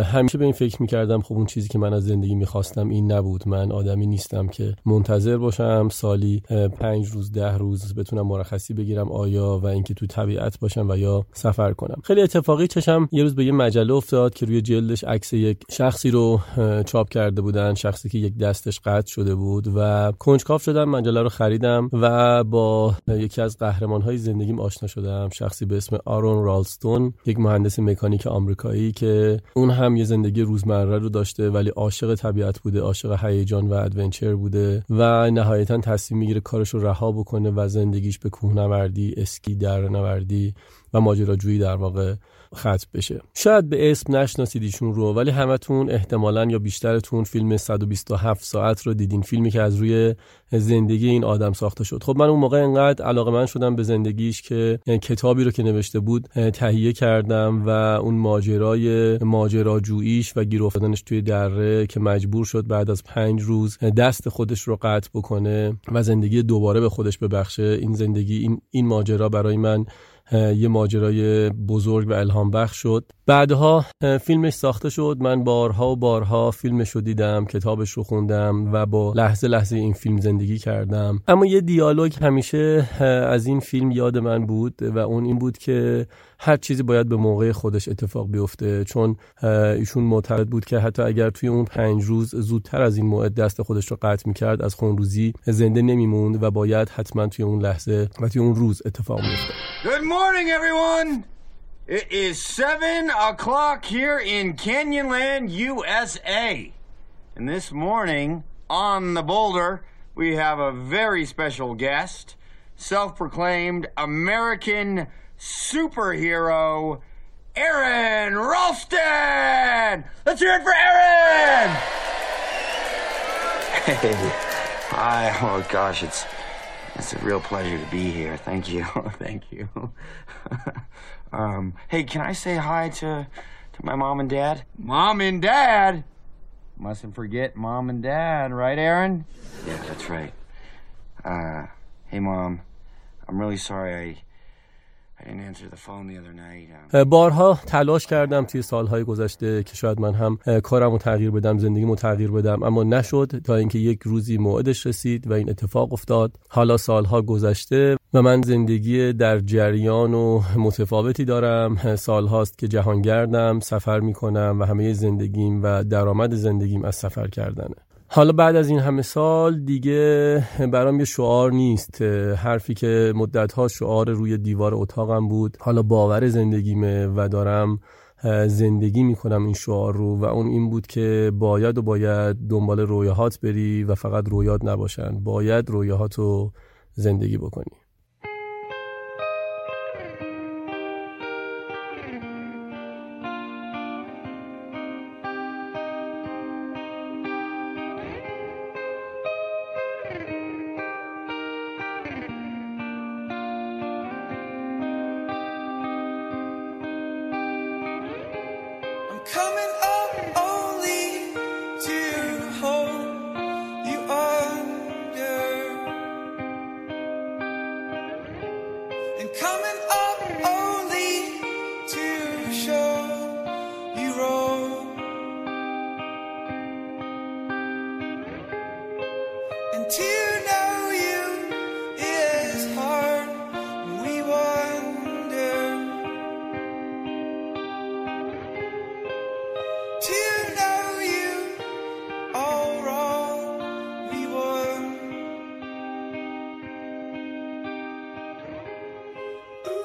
همیشه به این فکر می‌کردم خب اون چیزی که من از زندگی می‌خواستم این نبود. من آدمی نیستم که منتظر باشم سالی پنج روز ده روز بتونم مرخصی بگیرم آیا و اینکه تو طبیعت باشم و یا سفر کنم. خیلی اتفاقی چشم یه روز به یه مجله افتاد که روی جلدش عکس یک شخصی رو چاپ کرده بودن شخصی که یک دستش قطع شده بود و کنجکاو شدم مجله رو خریدم و با یکی از قهرمان های زندگیم آشنا شدم. شخصی به اسم آرون رالستون یک مهندس مکانیک آمریکایی که اون هم یه زندگی روزمره رو داشته ولی عاشق طبیعت بوده عاشق هیجان و ادونچر بوده و نهایتا تصمیم می‌گیره کارش رو رها بکنه و زندگیش به کوهنوردی اسکی در نوردی و ماجراجویی در واقع ختم بشه. شاید به اسم نشناسید ایشون رو ولی همتون احتمالا یا بیشترتون فیلم 127 ساعت رو دیدین فیلمی که از روی زندگی این آدم ساخته شد. خب من اون موقع انقدر علاقه من شدم به زندگیش که کتابی رو که نوشته بود تهیه کردم و اون ماجرای ماجراجوییش و گیر افتادنش توی دره که مجبور شد بعد از پنج روز دست خودش رو قطع بکنه و زندگی دوباره به خودش ببخشه. این زندگی این این ماجرا برای من یه ماجرای بزرگ و الهام بخش شد. بعدها فیلمش ساخته شد. من بارها و بارها فیلمش رو دیدم کتابش رو خوندم و با لحظه لحظه این فیلم زندگی کردم. اما یه دیالوگ همیشه از این فیلم یاد من بود و اون این بود که هر چیزی باید به موقع خودش اتفاق بیفته. چون ایشون معتقد بود که حتی اگر توی اون پنج روز زودتر از این موعد دست خودش رو قطع می‌کرد از خونروزی زنده نمیموند و باید حتما توی اون لحظه و توی اون روز اتفاق میفته Good morning everyone. It is 7 o'clock here in Canyonland, USA. And this morning on the boulder, we have a very special guest, self proclaimed American superhero, Aaron Ralston! Let's hear it for Aaron! Hey, hi. Oh gosh, it's it's a real pleasure to be here. Thank you, thank you. um, hey, can I say hi to to my mom and dad? Mom and dad? Mustn't forget mom and dad, right, Aaron? Yeah, that's right. Uh, hey, mom. I'm really sorry I بارها تلاش کردم توی سالهای گذشته که شاید من هم کارم رو تغییر بدم زندگیمو تغییر بدم اما نشد تا اینکه یک روزی موعدش رسید و این اتفاق افتاد. حالا سالها گذشته و من زندگی در جریان و متفاوتی دارم. سالهاست که جهانگردم سفر می‌کنم و همه زندگیم و درآمد زندگیم از سفر کردنه. حالا بعد از این همه سال دیگه برام یه شعار نیست حرفی که مدتها شعار روی دیوار اتاقم بود. حالا باور زندگیمه و دارم زندگی می‌کنم این شعار رو و اون این بود که باید و باید دنبال رویاهات بری و فقط رویات نباشن. باید رویاهات رو زندگی بکنی.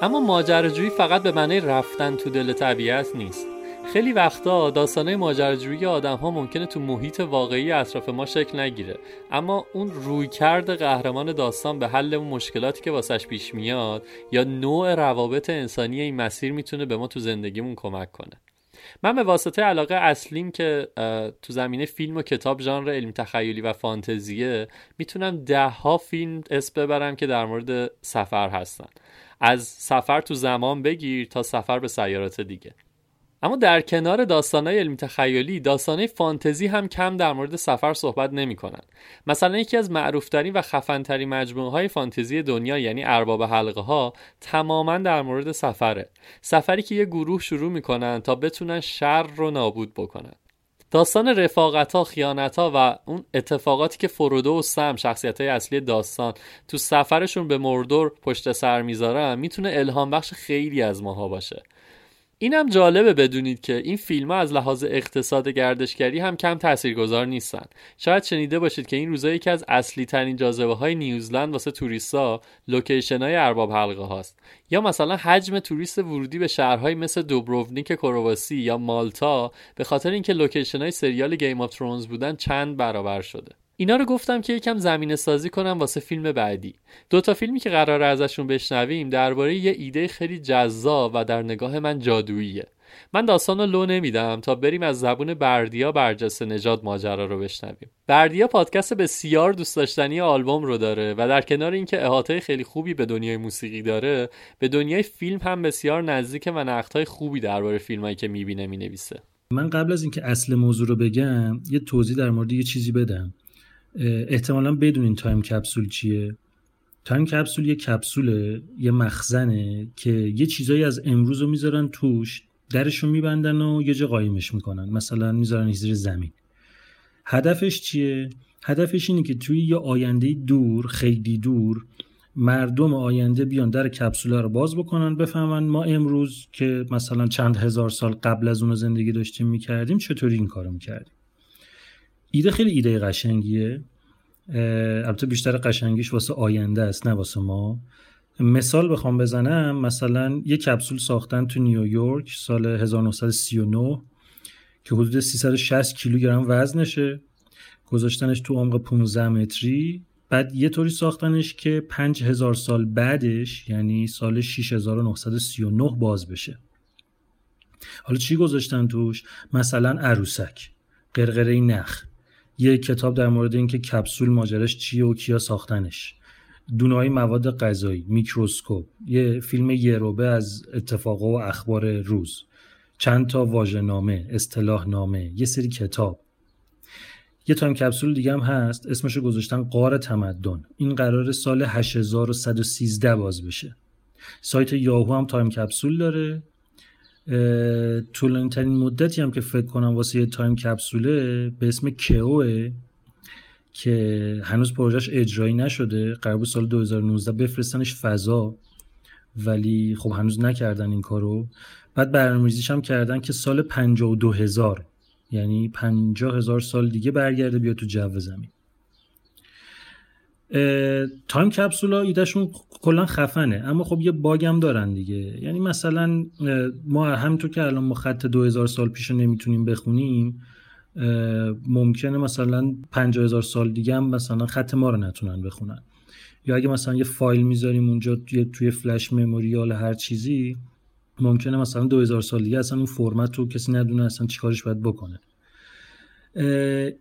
اما ماجراجویی فقط به معنی رفتن تو دل طبیعت نیست. خیلی وقتا داستانه ماجراجویی آدم ها ممکنه تو محیط واقعی اطراف ما شکل نگیره. اما اون رویکرد قهرمان داستان به حل اون مشکلاتی که واسش پیش میاد یا نوع روابط انسانی این مسیر می‌تونه به ما تو زندگیمون کمک کنه. من به واسطه علاقه اصلیم که تو زمینه فیلم و کتاب ژانر علم تخیلی و فانتزیه می‌تونم ده ها فیلم اسم ببرم که در مورد سفر هستن. از سفر تو زمان بگیر تا سفر به سیارات دیگه. اما در کنار داستانهای علمی تخیلی داستانهای فانتزی هم کم در مورد سفر صحبت نمی کنن. مثلا یکی از معروفترین و خفنترین مجموعه های فانتزی دنیا یعنی ارباب حلقه ها تماما در مورد سفره. سفری که یه گروه شروع می‌کنن تا بتونن شر رو نابود بکنن. داستان رفاقت ها خیانت ها و اون اتفاقاتی که فرودو و سم شخصیت های اصلی داستان تو سفرشون به مرور پشت سر می‌ذارن می‌تونه الهام بخش خیلی از ماها باشه. اینم جالبه بدونید که این فیلم ها از لحاظ اقتصاد گردشگری هم کم تاثیرگذار نیستن. شاید شنیده باشید که این روزا یکی از اصلی ترین جاذبه های نیوزلند واسه توریستا لوکیشن های ارباب حلقه هاست. یا مثلا حجم توریست ورودی به شهرهایی مثل دوبروونیک کرواسی یا مالتا به خاطر اینکه لوکیشن های سریال Game of Thrones بودن چند برابر شده. اینا رو گفتم که یکم زمینه سازی کنم واسه فیلم بعدی. دو تا فیلمی که قرار ازشون بشنویم درباره یه ایده خیلی جذاب و در نگاه من جادوییه. من داستان رو لو نمیدم تا بریم از زبون بردیا برجسته نجات ماجرا رو بشنویم. بردیا پادکست بسیار دوست داشتنی آلبوم رو داره و در کنار اینکه احاطه خیلی خوبی به دنیای موسیقی داره به دنیای فیلم هم بسیار نزدیک و نقدهای خوبی درباره فیلمایی که می‌بینه می‌نویسه. من قبل از اینکه اصل موضوع رو بگم یه توضیح در مورد یه چیزی بدم. احتمالا بدونین time capsule چیه. time capsule یه کپسوله یه مخزنه که یه چیزایی از امروز رو می‌ذارن توش درشون میبندن و یه جا قایمش می‌کنن. مثلا می‌ذارن زیر زمین. هدفش چیه؟ هدفش اینه که توی یه آینده دور خیلی دور مردم آینده بیان در کپسوله رو باز بکنن بفهمن ما امروز که مثلا چند هزار سال قبل از اون زندگی داشتیم می‌کردیم چطوری این کارو می‌کردیم؟ ایده خیلی ایده قشنگیه. البته بیشتر قشنگیش واسه آینده است نه واسه ما. مثال بخوام بزنم مثلا یه کپسول ساختن تو نیویورک سال 1939 که حدود 360 کیلوگرم وزنشه. گذاشتنش تو عمق 15 متری. بعد یه طوری ساختنش که 5000 سال بعدش یعنی سال 6939 باز بشه. حالا چی گذاشتن توش؟ مثلا عروسک قرقره نخ. یه کتاب در مورد اینکه کپسول ماجراش چیه و کیا ساختنش. دونه مواد غذایی میکروسکوپ یه فیلم یه ربعه از اتفاقا و اخبار روز. چند تا واژه‌نامه اصطلاح نامه یه سری کتاب. یه time capsule دیگه هم هست اسمشو گذاشتن غار تمدن. این قراره سال 8113 باز بشه. سایت یاهو هم time capsule داره. طولانی ترین مدتی هم که فکر کنم واسه یه time capsule ه به اسم KEO ه که هنوز پروژهش اجرایی نشده. قراره سال 2019 بفرستنش فضا ولی خب هنوز نکردن این کارو. بعد برنامه‌ریزیش هم کردن که سال 52 هزار یعنی 50 هزار سال دیگه برگرده بیا تو جو زمین. time capsule ا ایدهشون کلا خفنه اما خب یه bug هم دارن دیگه. یعنی مثلا ما همینطور که الان ما خط 2000 سال پیش نمی‌تونیم بخونیم ممکنه مثلا 50000 سال دیگه هم مثلا خط ما رو نتونن بخونن. یا اگه مثلا یه فایل می‌ذاریم اونجا توی, توی flash memory یا هر چیزی ممکنه مثلا 2000 سال دیگه اصلا اون فرمت رو کسی ندونه اصلا چیکارش باید بکنه.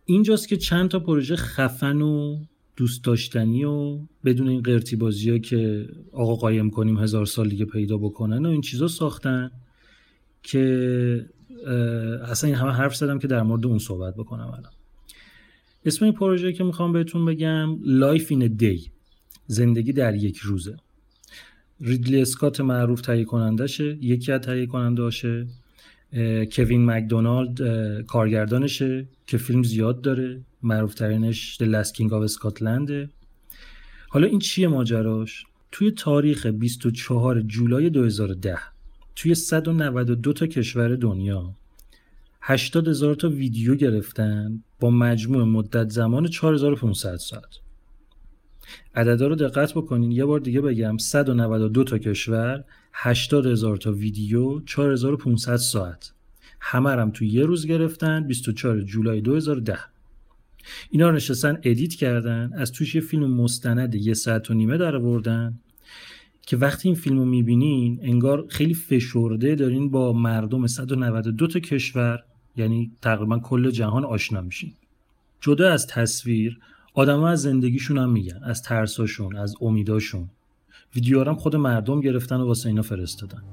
اینجاست که چند تا پروژه خفن و دوست داشتنی و بدون این قرتی بازی ها که آقا قایم کنیم هزار سال دیگه پیدا بکنن و این چیزا ساختن که اصلا این همه حرف زدم که در مورد اون صحبت بکنم الان. اسم این پروژه که می‌خوام بهتون بگم in a Day زندگی در یک روزه. ریدلی اسکات معروف تهیه کنندشه یکی از تهیه کننده هاشه کوین مکدونالد کارگردانشه که فیلم زیاد داره. معروف ترینش The Last King of Scotland. حالا این چیه ماجراش؟ توی تاریخ 24 جولای 2010 توی 192 تا کشور دنیا 80 هزار تا ویدیو گرفتن با مجموع مدت زمان 4500 ساعت. عددا رو دقت بکنین یه بار دیگه بگم 192 تا کشور 80 هزار تا ویدیو 4500 ساعت. همه هم تو یه روز گرفتن 24 جولای 2010 اینا رو نشستن ادیت کردن از توش یه فیلم مستند یه ساعت و نیمه در آوردن که وقتی این فیلم رو می‌بینین انگار خیلی فشرده دارین با مردم 192 تا کشور یعنی تقریبا کل جهان آشنا میشین. جدا از تصویر آدم از زندگیشون هم میگن از ترساشون از امیداشون. ویدیو خود مردم گرفتن و واسه اینا فرستادن.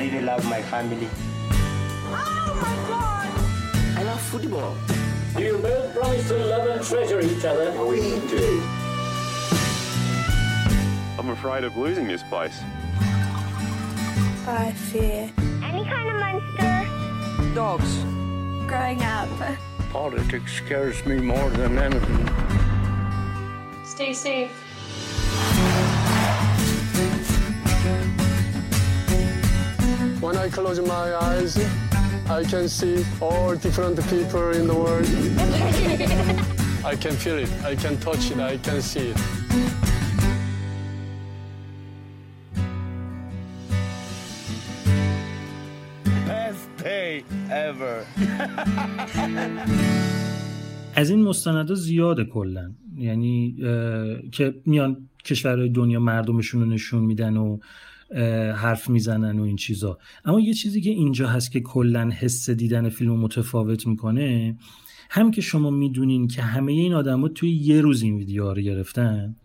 Really love my family. Oh my God! I love football. Do you both promise to love and treasure each other? We do. I'm afraid of losing this place. I fear Any kind of monster. dogs. Growing up. Politics scares me more than anything. Stay safe. When I close my eyes, I can see all different people in the world. I can feel it, I can touch it, I can see it. Best day ever. از این مستندا زیاده کلا یعنی که میان کشورهای دنیا مردمشون رو نشون میدن و حرف می‌زنن و این چیزا. اما یه چیزی که اینجا هست که کلا حس دیدن فیلم متفاوت می‌کنه هم که شما می‌دونین که همه این آدما توی یه روز این ویدیوها رو گرفتن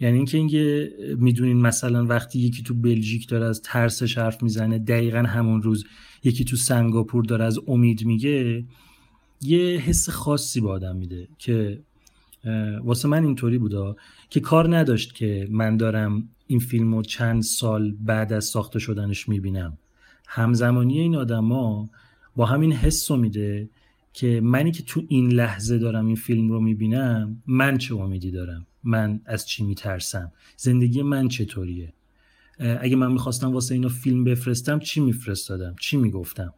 یعنی اینکه اینکه می‌دونین مثلا وقتی یکی تو بلژیک داره از ترسش حرف می‌زنه دقیقا همون روز یکی تو سنگاپور داره از امید میگه یه حس خاصی به آدم میده که واسه من اینطوری بودا که کار نداشت که من دارم این فیلم رو چند سال بعد از ساخته شدنش می‌بینم. همزمانی این آدما با همین حس میده که منی که تو این لحظه دارم این فیلم رو می‌بینم من چه امیدی دارم؟ من از چی میترسم؟ زندگی من چطوریه؟ اگه من می‌خواستم واسه اینا فیلم بفرستم چی میفرستادم؟ چی می‌گفتم؟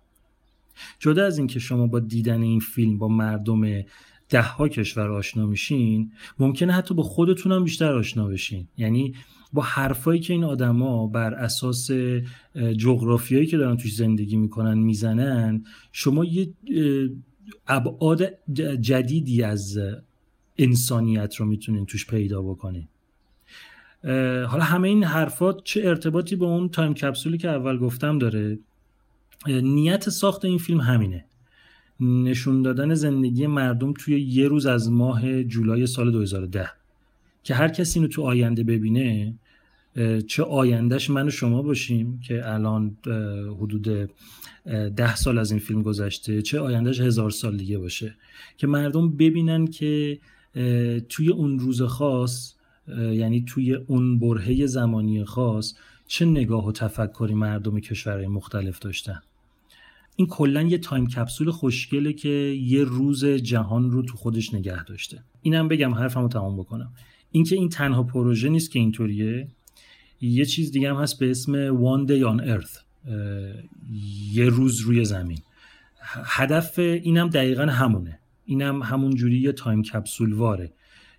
جدا از اینکه شما با دیدن این فیلم با مردم ده ها کشور آشنا میشین ممکنه حتی با خودتون هم بیشتر آشنا بشین. یعنی با حرفایی که این آدما بر اساس جغرافیایی که دارن توش زندگی می‌کنن می‌زنن شما یه ابعاد جدیدی از انسانیت رو می‌تونین توش پیدا بکنین. حالا همه این حرفات چه ارتباطی با اون تایم کپسولی که اول گفتم داره؟ نیت ساخت این فیلم همینه. نشون دادن زندگی مردم توی یه روز از ماه جولای سال 2010 که هر کسی اینو تو آینده ببینه چه آیندهش من و شما باشیم که الان حدود ده سال از این فیلم گذشته چه آیندهش هزار سال دیگه باشه. که مردم ببینن که توی اون روز خاص یعنی توی اون برهه زمانی خاص چه نگاه و تفکری مردم کشورهای مختلف داشتن. این کلا یه تایم کپسول خوشگله که یه روز جهان رو تو خودش نگه داشته. اینم بگم حرفمو تمام بکنم. اینکه این تنها پروژه نیست که اینطوریه یه چیز دیگه هم هست به اسم One Day on Earth. یه روز روی زمین. هدف اینم دقیقا همونه. اینم همون جوری یه تایم کپسول واره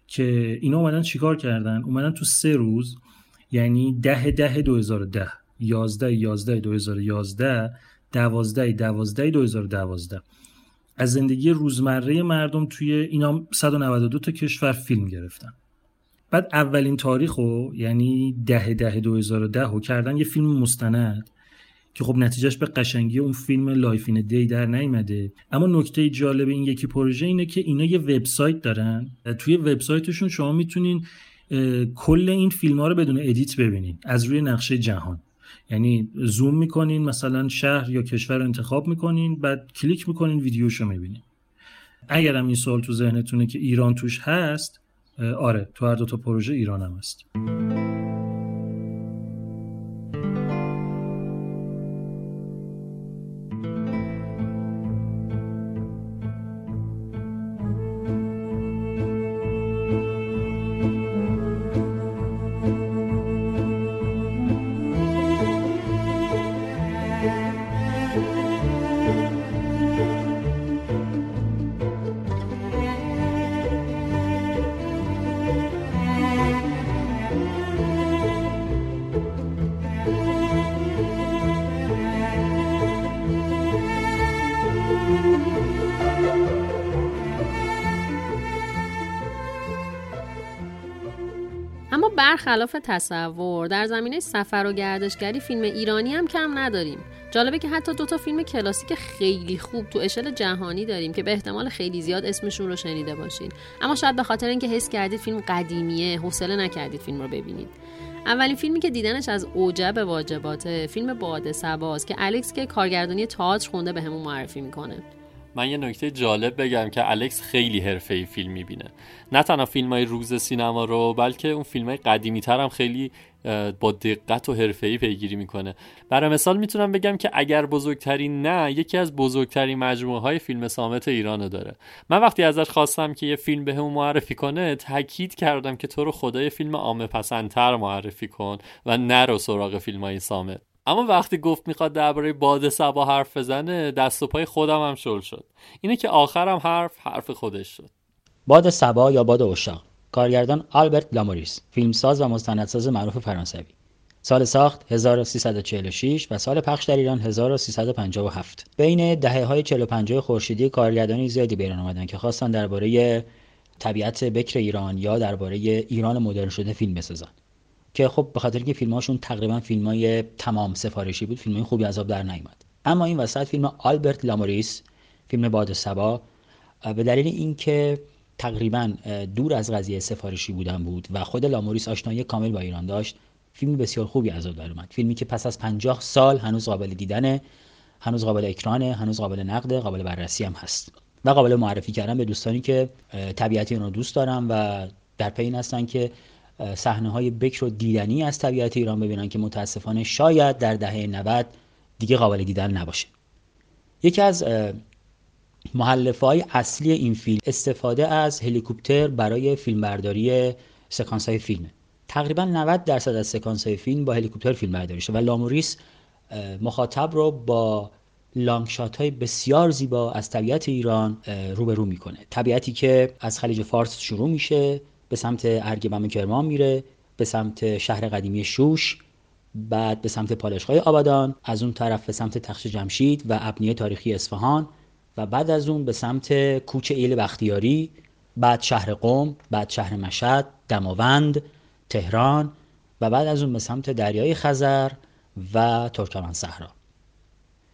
که اینا اومدن چیکار کردن؟ اومدن تو سه روز یعنی ده ده 2010 11 11 2011 12 12 2012 از زندگی روزمره مردم توی اینا 192 تا کشور فیلم گرفتن. بعد اولین تاریخ رو یعنی ده ده 2010 رو کردن یه فیلم مستند که خب نتیجهش به قشنگی اون فیلم Life in a Day در نیومده اما نکته جالب این یکی پروژه اینه که اینا یه وبسایت دارن. توی وبسایتشون شما می‌تونین کل این فیلم ها رو بدون edit ببینین. از روی نقشه جهان. یعنی زوم می‌کنین مثلا شهر یا کشور رو انتخاب می‌کنین بعد کلیک می‌کنین ویدیوشو می‌بینین. اگرم این سوال تو ذهنتونه که ایران توش هست آره تو هر دو تا پروژه ایران هم هست. برخلاف تصور در زمینه سفر و گردشگری فیلم ایرانی هم کم نداریم. جالبه که حتی دو تا فیلم کلاسیک خیلی خوب تو اشل جهانی داریم که به احتمال خیلی زیاد اسمشون رو شنیده باشین. اما شاید به خاطر اینکه حس کردید فیلم قدیمیه حوصله نکردید فیلم رو ببینید. اولین فیلمی که دیدنش از اوجب واجباته فیلم باد سباست که الکس که کارگردانی تئاتر خونده به همون معرفی می‌کنه. من یه نکته جالب بگم که الکس خیلی حرفه‌ای فیلم می‌بینه. نه تنها فیلم های روز سینما رو بلکه اون فیلم های قدیمی تر هم خیلی با دقت و حرفه‌ای پیگیری می‌کنه. برای مثال می‌تونم بگم که اگر بزرگترین نه یکی از بزرگترین مجموعه های فیلم سامت ایرانو داره. من وقتی ازش خواستم که یه فیلم به همون معرفی کنه تاکید کردم که تو رو خدای فیلم عامه پسندتر معرفی کن و نرو سراغ فیلم های سامت اما وقتی گفت می‌خواد درباره باد سبا حرف بزنه دست و پای خودم هم شل شد. اینه که آخرم حرف حرف خودش شد. باد سبا یا باد اشاق؟ کارگردان آلبرت لاموریس فیلمساز و مستندساز معروف فرانسوی. سال ساخت 1346 و سال پخش در ایران 1357 بین دهه های 45 خورشیدی کارگردانی زیادی بیرون آمدن که خواستن درباره طبیعت بکر ایران یا درباره ایران مدرن شده فیلم بسازن. که خب به خاطر اینکه فیلماشون تقریبا فیلمای تمام سفارشی بود فیلم خوبی عذاب در نیامد اما این وسط فیلم آلبرت لاموریس فیلم باد سبا به دلیل اینکه تقریبا دور از قضیه سفارشی بودن بود و خود لاموریس آشنایی کامل با ایران داشت فیلم بسیار خوبی عذاب در اومد. فیلمی که پس از 50 سال هنوز قابل دیدنه هنوز قابل اکرانه هنوز قابل نقده قابل بررسی هم هست. و قابل معرفی کردن به دوستانی که طبیعت رو دوست دارن و در پی هستن که صحنه های بکر و دیدنی از طبیعت ایران ببینن که متاسفانه شاید در دهه 90 دیگه قابل دیدن نباشه. یکی از محلفه های اصلی این فیلم استفاده از هلیکوپتر برای فیلمبرداری سکانس های فیلمه تقریبا 90 درصد از سکانس های فیلم با هلیکوپتر فیلم برداری شده و لاموریس مخاطب رو با لانگ شات های بسیار زیبا از طبیعت ایران روبرو می‌کنه. طبیعتی که از خلیج فارس شروع میشه به سمت ارگبم کرمان میره به سمت شهر قدیمی شوش بعد به سمت پالشگاه آبادان از اون طرف به سمت تخش جمشید و ابنیه تاریخی اصفهان و بعد از اون به سمت کوچه ایل بختیاری بعد شهر قم بعد شهر مشهد دماوند تهران و بعد از اون به سمت دریای خزر و ترکمن صحرا.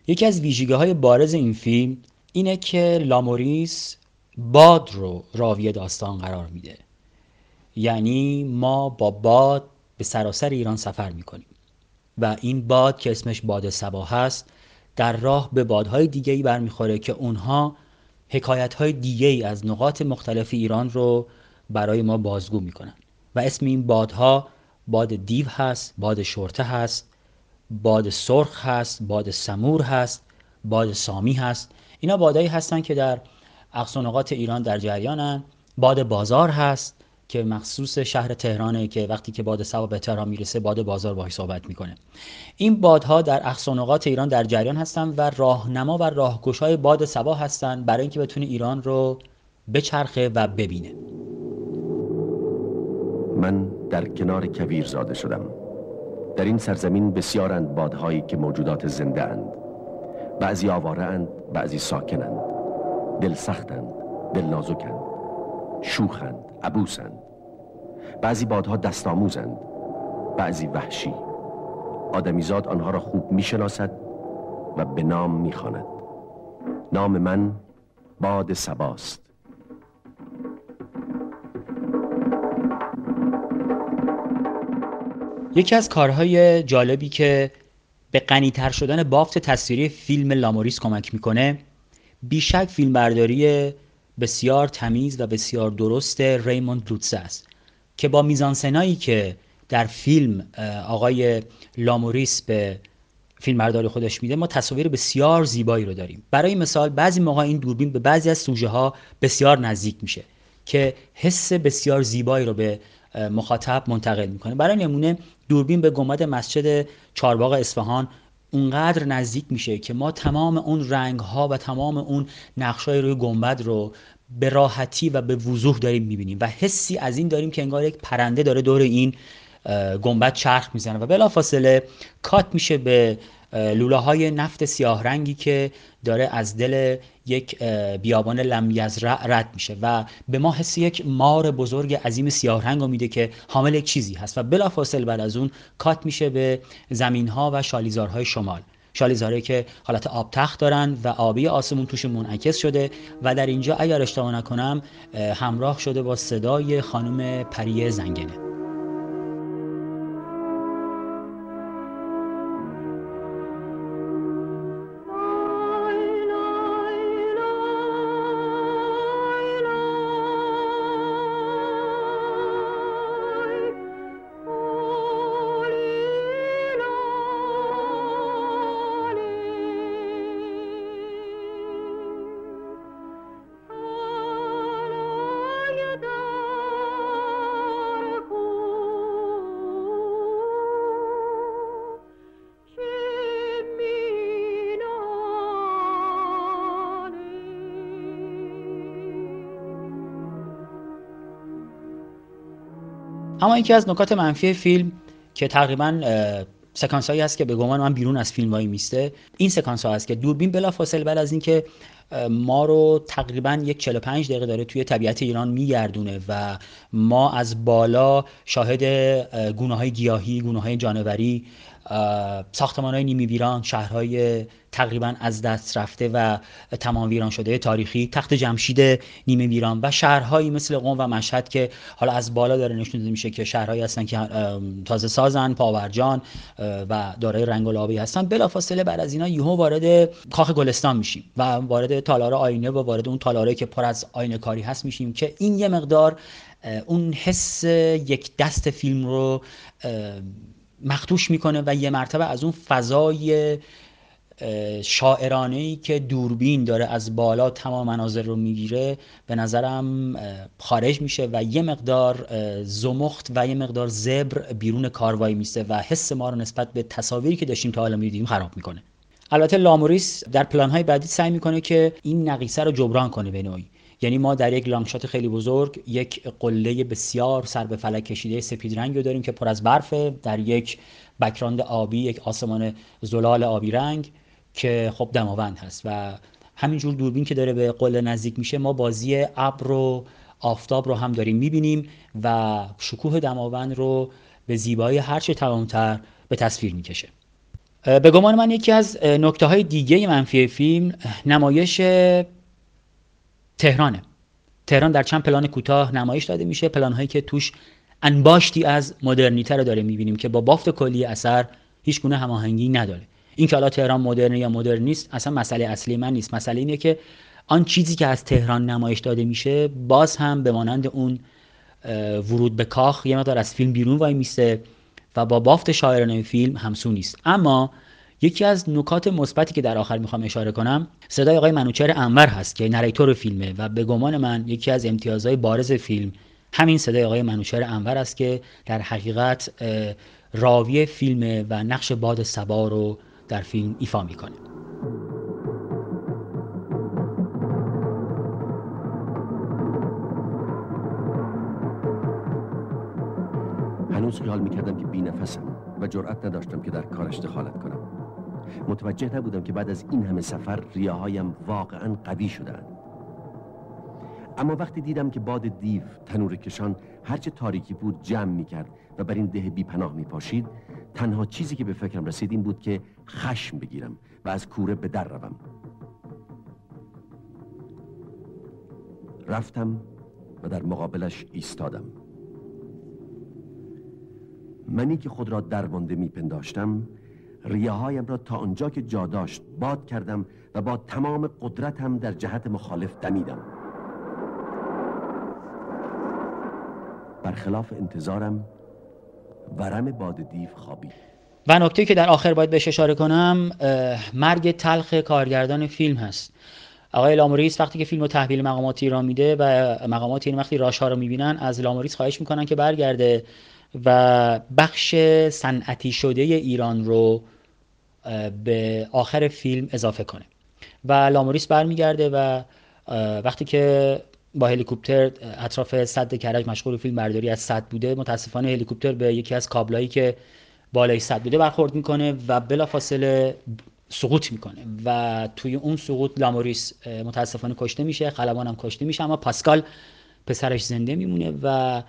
یکی از ویژگی های بارز این فیلم اینه که لاموریس باد رو راوی داستان قرار میده. یعنی ما با باد به سراسر ایران سفر می‌کنیم. و این باد که اسمش باد سبا هست در راه به بادهای دیگه ای برمیخوره که اونها حکایت های دیگه ای از نقاط مختلف ایران رو برای ما بازگو می‌کنن. و اسم این بادها باد دیو هست باد شورته هست باد سرخ هست باد سمور هست باد سامی هست. اینا بادهایی هستن که در اقصانقات ایران در جریانن. باد بازار هست. که مخصوص شهر تهرانه که وقتی که باد سبا به تهران می‌رسه باد بازار باهاش صحبت می‌کنه. این بادها در اقصانقات ایران در جریان هستن و راهنما و راهگشای باد سبا هستن برای اینکه بتونه ایران رو بچرخه و ببینه. من در کنار کویر زاده شدم. در این سرزمین بسیارند بادهایی که موجودات زنده اند. بعضی آواره اند بعضی ساکنند دل سختند دل نازکند. شوخند عبوسند. بعضی بادها دست آموزند بعضی وحشی. آدمیزاد آنها را خوب می‌شناسد و به نام می‌خواند. نام من باد سباست. یکی از کارهای جالبی که به غنیتر شدن بافت تصویری فیلم لاموریس کمک می‌کنه بیشک فیلمبرداری بسیار تمیز و بسیار درست ریموند لوتسه است که با میزانسنایی که در فیلم آقای لاموریس به فیلم خودش میده ما تصاویر بسیار زیبایی رو داریم. برای مثال بعضی موقع این دوربین به بعضی از سوژه ها بسیار نزدیک میشه که حس بسیار زیبایی رو به مخاطب منتقل می‌کنه. برای نمونه دوربین به گنبد مسجد چارباغ اصفهان اونقدر نزدیک میشه که ما تمام اون رنگ ها و تمام اون نقش روی گنبد رو به راحتی و به وضوح داریم می‌بینیم و حسی از این داریم که انگار یک پرنده داره دور این گنبد چرخ می‌زنه و بلافاصله کات میشه به لوله های نفت سیاه رنگی که داره از دل یک بیابان لمیزرع رد میشه و به ما حس یک مار بزرگ عظیم سیاه رنگ میده که حامل یک چیزی هست و بلافاصله بعد از اون کات میشه به زمین ها و شالیزارهای شمال. شالیزاره که حالت آب تخت دارن و آبی آسمون توش منعکس شده و در اینجا اگر اشتباه نکنم همراه شده با صدای خانم پریه زنگنه. یکی از نکات منفی فیلم که تقریبا سکانس هایی هست که به گمان من بیرون از فیلم وای میسته این سکانس ها هست که دوربین بلافاصله بعد از اینکه ما رو تقریبا یک 45 دقیقه داره توی طبیعت ایران میگردونه و ما از بالا شاهد گونه های گیاهی گونه های جانوری ساختمان های نیمی ویران شهرهای تقریبا از دست رفته و تمام ویران شده تاریخی تخت جمشید نیمه ویران و شهرهایی مثل قم و مشهد که حالا از بالا داره نشون داده میشه که شهرهایی هستن که تازه سازن پاورجان و دارای رنگ و هستن. بلافاصله بعد از اینا یهو وارد کاخ گلستان میشیم و وارد تالار آینه و وارد اون تالاره که پر از آینه کاری هست میشیم که این یه مقدار اون حس یک دست فیلم رو مختوش می‌کنه و یه مرتبه از اون فضای شاعرانه ای که دوربین داره از بالا تمام مناظر رو می‌گیره به نظرم خارج میشه و یه مقدار زمخت و یه مقدار زبر بیرون کاروایی میسته و حس ما رو نسبت به تصاویری که داشتیم تا حالا می‌دیدیم خراب می‌کنه. البته لاموریس در پلان های بعدی سعی می‌کنه که این نقیصه رو جبران کنه به نوعی. یعنی ما در یک لانگشات خیلی بزرگ یک قله بسیار سر به فلک کشیده سپید رنگ رو داریم که پر از برفه در یک بکراند آبی یک آسمان زلال آبی رنگ که خب دماوند هست و همینجور دوربین که داره به قله نزدیک میشه ما بازی ابر و آفتاب رو هم داریم می‌بینیم و شکوه دماوند رو به زیبایی هرچه تمامتر به تصویر می‌کشه. به گمان من یکی از نکته های دیگه منفی فیلم نمایش تهرانه. تهران در چند پلان کوتاه نمایش داده میشه. پلان هایی که توش انباشتی از مدرنیته رو داره می‌بینیم که با بافت کلی اثر هیچ گونه هماهنگی نداره. این که حالا تهران مدرن یا مدرن نیست اصلا مسئله اصلی من نیست. مسئله اینه که آن چیزی که از تهران نمایش داده میشه باز هم به مانند اون ورود به کاخ یه مقدار از فیلم بیرون وای میسته و با بافت شاعرانه فیلم همسو نیست. اما یکی از نکات مثبتی که در آخر می‌خوام اشاره کنم صدای آقای منوچهر انور هست که نریتور فیلمه و به گمان من یکی از امتیازهای بارز فیلم همین صدای آقای منوچهر انور است که در حقیقت راوی فیلم و نقش باد سبا رو در فیلم ایفا می‌کنه. هنوز خیال می‌کردم که بی نفسم و جرأت نداشتم که در کارش دخالت کنم. متوجه نبودم که بعد از این همه سفر ریاهایم واقعا قوی شدند اما وقتی دیدم که باد دیو تنور کشان هرچه تاریکی بود جمع می کرد و بر این ده بی پناه می پاشید تنها چیزی که به فکرم رسید این بود که خشم بگیرم و از کوره به در روم. رفتم و در مقابلش ایستادم. منی که خود را درمانده میپنداشتم ریاهایم را تا آنجا که جا داشت باد کردم و با تمام قدرتم در جهت مخالف دمیدم. برخلاف انتظارم ورم باد دیو خوابید. و نکته که در آخر باید بهش اشاره کنم مرگ تلخ کارگردان فیلم هست. آقای لاموریس وقتی که فیلم رو تحویل مقامات ایران میده و مقامات این وقتی راش ها رو می‌بینن از لاموریس خواهش می‌کنن که برگرده و بخش صنعتی شده ایران رو به آخر فیلم اضافه کنه. و لاموریس برمیگرده و وقتی که با هلیکوپتر اطراف صد کرج مشغول فیلم برداری از صد بوده متاسفانه هلیکوپتر به یکی از کابلایی که بالای صد بوده برخورد می‌کنه و بلافاصله سقوط می‌کنه. و توی اون سقوط لاموریس متاسفانه کشته میشه خلبان هم کشته میشه اما پاسکال پسرش زنده میمونه و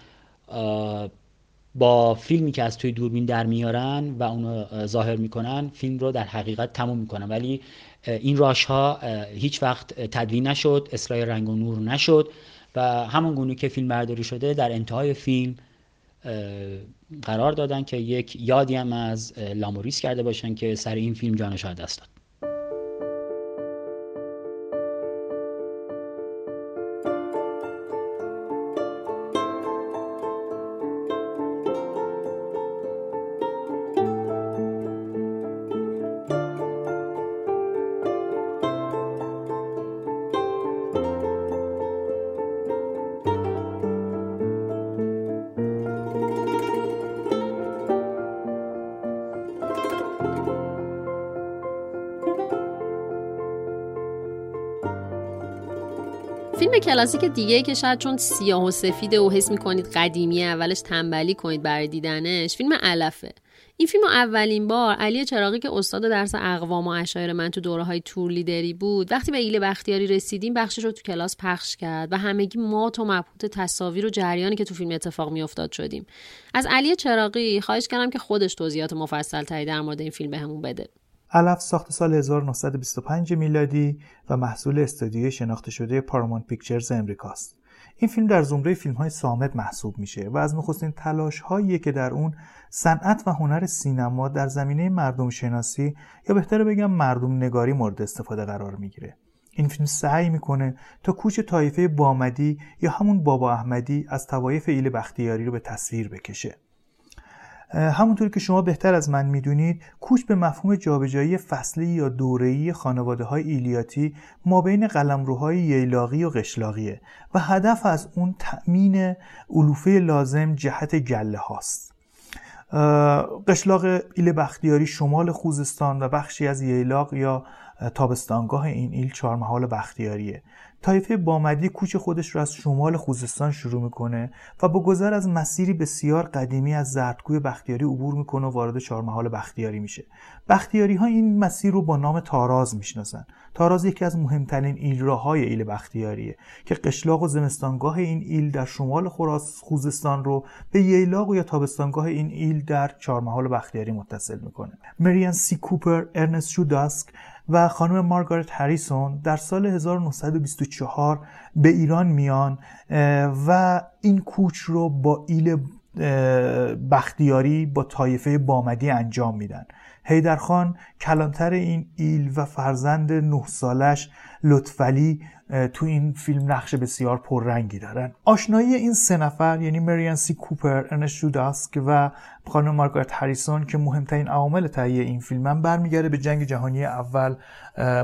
با فیلمی که از توی دوربین در میارن و اونو ظاهر می‌کنن فیلم رو در حقیقت تموم می‌کنن. ولی این راش ها هیچ وقت تدوین نشد اصلاح رنگ و نور نشد و همون گونه که فیلم برداری شده در انتهای فیلم قرار دادن که یک یادی هم از لاموریس کرده باشن که سر این فیلم جانش دست داد فیلم کلاسیک دیگه که شاید چون سیاه و سفیده و حس می‌کنید قدیمی اولش تنبلی کنید برای دیدنش فیلم علفه. این فیلم اولین بار علی چراقی که استاد درس اقوام و اشایر من تو دوره های تور لیدری بود وقتی به ایل بختیاری رسیدیم بخشش رو تو کلاس پخش کرد و همگی ما تو مبهوت تصاویر و جریانی که تو فیلم اتفاق میافتاد شدیم. از علی چراقی خواهش کردم که خودش توضیحات مفصل تری در مورد این فیلم بهمون بده. علف ساخت سال 1925 میلادی و محصول استودیوی شناخته شده پارامونت پیکچرز امریکاست. این فیلم در زمره فیلم های سامت محسوب میشه و از نخستین تلاش هایی که در اون صنعت و هنر سینما در زمینه مردم شناسی یا بهتره بگم مردم نگاری مورد استفاده قرار می‌گیره. این فیلم سعی می‌کنه تا کوچ طایفه بامدی یا همون بابا احمدی از توایف ایل بختیاری رو به تصویر بکشه. همونطور که شما بهتر از من می‌دونید کوچ به مفهوم جابجایی فصلی یا دوره‌ای خانواده های ایلیاتی ما بین قلمروهای ییلاقی و قشلاقیه و هدف از اون تأمین علوفه لازم جهت گله هاست. قشلاق ایل بختیاری شمال خوزستان و بخشی از ییلاق یا تابستانگاه این ایل چهارمحال بختیاریه. طایفه بامدی کوچ خودش رو از شمال خوزستان شروع می‌کنه و با گذر از مسیری بسیار قدیمی از زردگوی بختیاری عبور می‌کنه و وارد چهارمحال بختیاری میشه. بختیاری ها این مسیر رو با نام تاراز می‌شناسن. تاراز یکی از مهمترین ایلراهای ایل بختیاریه که قشلاق و زمستانگاه این ایل در شمال خوزستان رو به ییلاق و یا تابستانگاه این ایل در چهارمحال بختیاری متصل می‌کنه. مریان سی کوپر ارنست شوداسک و خانم مارگارت هریسون در سال 1924 به ایران میان و این کوچ رو با ایل بختیاری با طایفه بامدی انجام میدن. هیدرخان کلانتر این ایل و فرزند نه سالش لطفلی تو این فیلم نقش بسیار پررنگی دارن. آشنایی این سه نفر یعنی مریان سی کوپر ارنست شوداسک و خانم مارگارت هریسون که مهمترین عوامل تهیه این فیلم هم برمیگرده به جنگ جهانی اول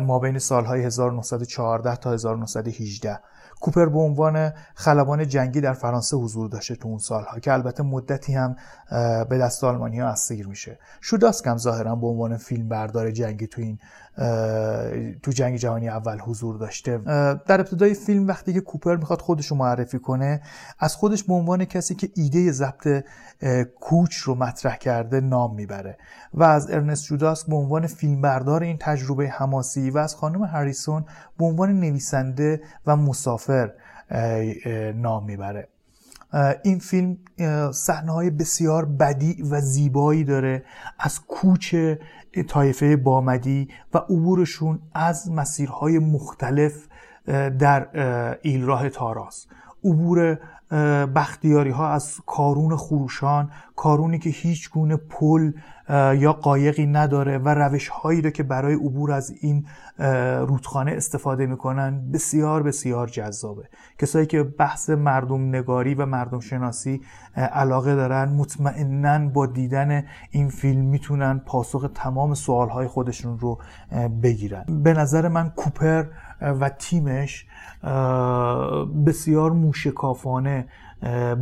ما بین سالهای 1914 تا 1918 کوپر به عنوان خلبان جنگی در فرانسه حضور داشته تو اون سالها که البته مدتی هم به دست آلمانی ها اسیر میشه. شوداسک هم ظاهرا به عنوان فیلم بردار جنگی تو این تو جنگ جهانی اول حضور داشته. در ابتدای فیلم وقتی که کوپر می‌خواد خودش رو معرفی کنه از خودش به عنوان کسی که ایده ضبط کوچ رو مطرح کرده نام می‌بره و از ارنست جوداسک به عنوان فیلمبردار این تجربه حماسی و از خانم هریسون به عنوان نویسنده و مسافر نام می‌بره. این فیلم صحنه های بسیار بدی و زیبایی داره. از کوچ طایفه بامدی و عبورشون از مسیرهای مختلف در ایلراه تاراس. عبور بختیاری ها از کارون خروشان کارونی که هیچ گونه پل یا قایقی نداره و روش هایی رو که برای عبور از این رودخانه استفاده می‌کنن. بسیار بسیار جذابه. کسایی که بحث مردم نگاری و مردم شناسی علاقه دارن مطمئنا با دیدن این فیلم می‌تونن پاسخ تمام سوال های خودشون رو بگیرن. به نظر من کوپر و تیمش بسیار موشکافانه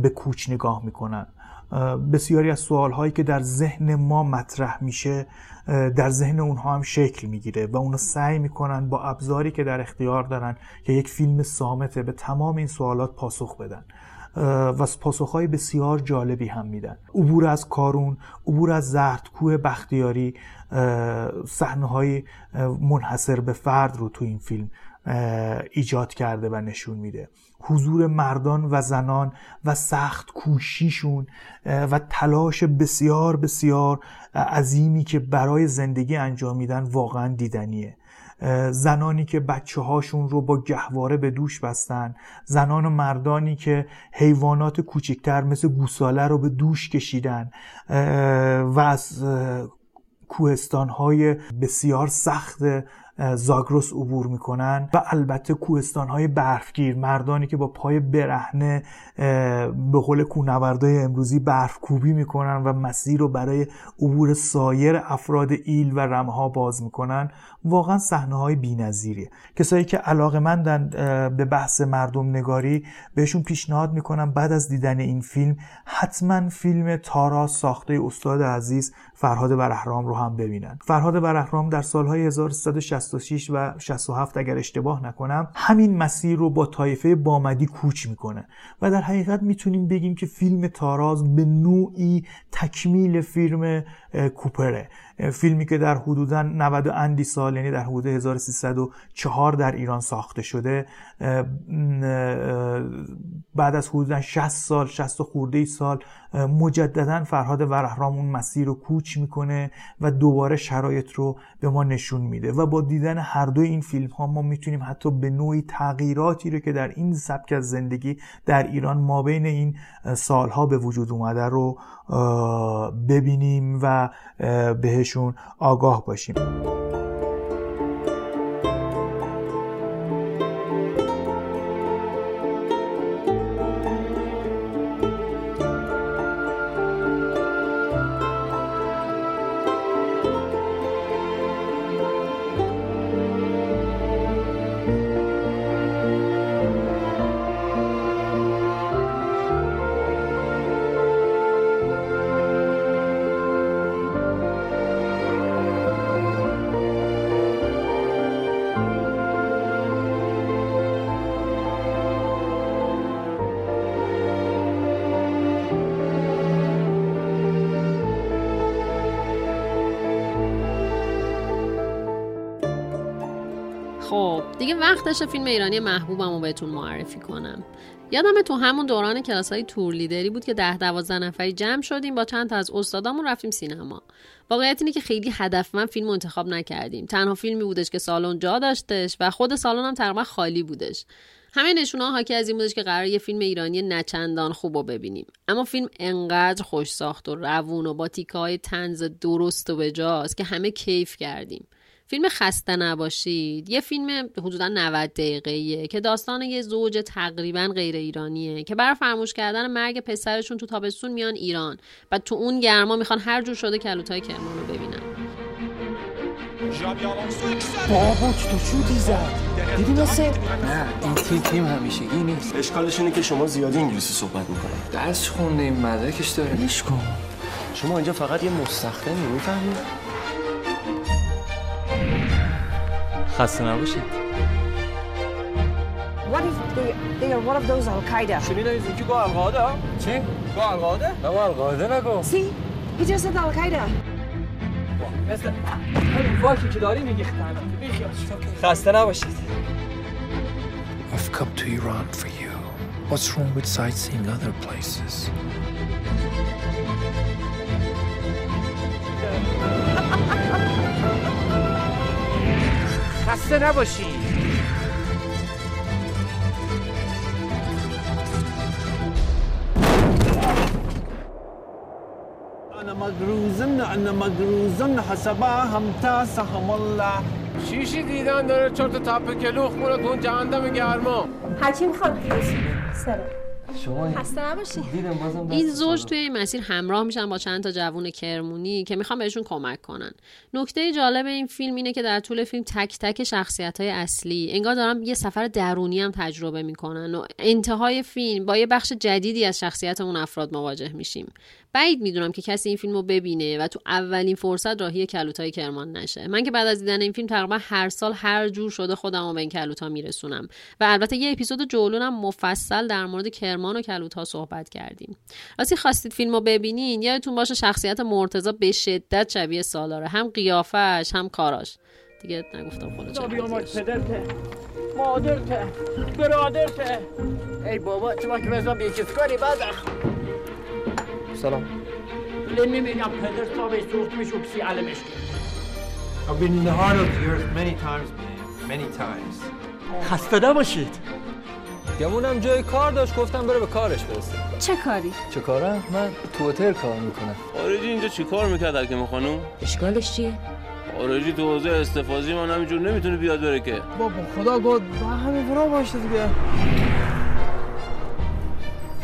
به کوچ نگاه می‌کنن. بسیاری از سوال هایی که در ذهن ما مطرح میشه در ذهن اونها هم شکل می‌گیره و اونو سعی می‌کنن با ابزاری که در اختیار دارن که یک فیلم سامته به تمام این سوالات پاسخ بدن و پاسخهای بسیار جالبی هم میدن. عبور از کارون عبور از زردکوه بختیاری صحنه های منحصر به فرد رو تو این فیلم ایجاد کرده و نشون میده. حضور مردان و زنان و سخت کوشیشون و تلاش بسیار بسیار عظیمی که برای زندگی انجام میدن واقعا دیدنیه. زنانی که بچه هاشون رو با گهواره به دوش بستن زنان و مردانی که حیوانات کوچکتر مثل گوساله رو به دوش کشیدن و از کوهستان های بسیار سخت زاگرس عبور می‌کنن. و البته کوهستان های برفگیر مردانی که با پای برهنه به قول کونوردای امروزی برف کوبی می‌کنن و مسیر رو برای عبور سایر افراد ایل و رمها باز می‌کنن. واقعا صحنه های بی‌نظیریه. کسایی که علاقه مندن به بحث مردم نگاری بهشون پیشنهاد می‌کنم بعد از دیدن این فیلم حتما فیلم تارا ساخته استاد عزیز فرهاد برهرام رو هم ببینن. فرهاد برهرام در سالهای 1366 و 67 اگر اشتباه نکنم همین مسیر رو با طایفه بامدی کوچ می‌کنه و در حقیقت می‌تونیم بگیم که فیلم تاراز به نوعی تکمیل فیلم کوپره. فیلمی که در حدودا 90 اندی سال یعنی در حدود 1304 در ایران ساخته شده. بعد از حدودا 60 سال 60 خورده ای سال مجددا فرهاد ورهرام اون مسیر رو کوچ می‌کنه و دوباره شرایط رو به ما نشون میده. و با دیدن هر دو این فیلم ها ما می‌تونیم حتی به نوعی تغییراتی رو که در این سبک از زندگی در ایران ما بین این سالها به وجود اومده رو ببینیم و بهشون آگاه باشیم. وقتش فیلم ایرانی محبوبم رو بهتون معرفی کنم. یادم تو همون دوران کلاس های تور لیدری بود که ده دوازده نفری جمع شدیم با چند تا از استادامون رفتیم سینما. واقعیت اینه که خیلی هدفمند فیلم انتخاب نکردیم. تنها فیلمی بودش که سالن جا داشتش و خود سالن هم تقریبا خالی بودش. همه نشونه ها حاکی از این بودش که قرار یه فیلم ایرانی نچندان خوب رو ببینیم. اما فیلم انقدر خوش ساخت و روون و با تیکه های تنز درست و بجاست که همه کیف کردیم. فیلم خسته نباشید. یه فیلم حدودا 90 دقیقه‌ایه که داستان یه زوج تقریبا غیر ایرانیه که برای فراموش کردن مرگ پسرشون تو تابستون میان ایران و تو اون گرما می‌خوان هر جور شده کلوتای کرمان رو ببینن. بابا تو چوتی زد؟ دیدی مثل؟ نه این تیم تیم همیشگی نیست. اشکالش اینه که شما زیادی انگلیسی صحبت می‌کنید. درس خونده این مدرکش داره کن. شما اینجا فقط یه مستخدمی می‌فهمید؟ خسته نباشید What if they, they are one of those Al-Qaeda? شنیدی از اینکه گو القاعده چی؟ گو القاعده؟ نه گو القاعده نگو See? He just said Al-Qaeda. مثل همین واکی که داری میگی خسته نباشید I've come to Iran for you. What's wrong with sightseeing other places? خسته نباشی. أنا مجروز أنا مجروز حسبها هم سهم الله. شیشی دیدن داره چرت تپ کلوخ مونه تو جهنم گرما. هرچی می‌خواد سلام. شما خسته این زوج توی این مسیر همراه میشن با چند تا جوون کرمونی که می‌خوان بهشون کمک کنن. نکته جالب این فیلم اینه که در طول فیلم تک تک شخصیت های اصلی انگار دارن یه سفر درونی هم تجربه می‌کنن و انتهای فیلم با یه بخش جدیدی از شخصیت اون افراد مواجه میشیم. بعید می‌دونم که کسی این فیلم رو ببینه و تو اولین فرصت راهی کلوتای کرمان نشه. من که بعد از دیدن این فیلم تقریبا هر سال هر جور شده خودم رو به این کلوتا میرسونم. و البته یه اپیزود جولونم مفصل در مورد کرمان و کلوتا صحبت کردیم. راستی خواستید فیلم رو ببینین؟ یادتون باشه شخصیت مرتضی به شدت شبیه سالاره. هم قیافش هم کاراش. دیگه نگفتم خدا چه مادرته. برادرته. ای بابا تو که بزن بیکس کاری بدخ سلام کسی علمش I've been in the heart of the earth many times, man. Many times. خسته نباشید گمونم جای کار داشت گفتم بره به کارش برسه چه کاری؟ چه کارم؟ من تو هتل کار می‌کنم خارجی اینجا چی کار می‌کرد حکیم خانوم؟ اشکالش چیه؟ خارجی تو حوزه استفاضی من همینجور نمی‌تونه بیاد بره که بابا خدا گفت با همین فرا باشه دیگه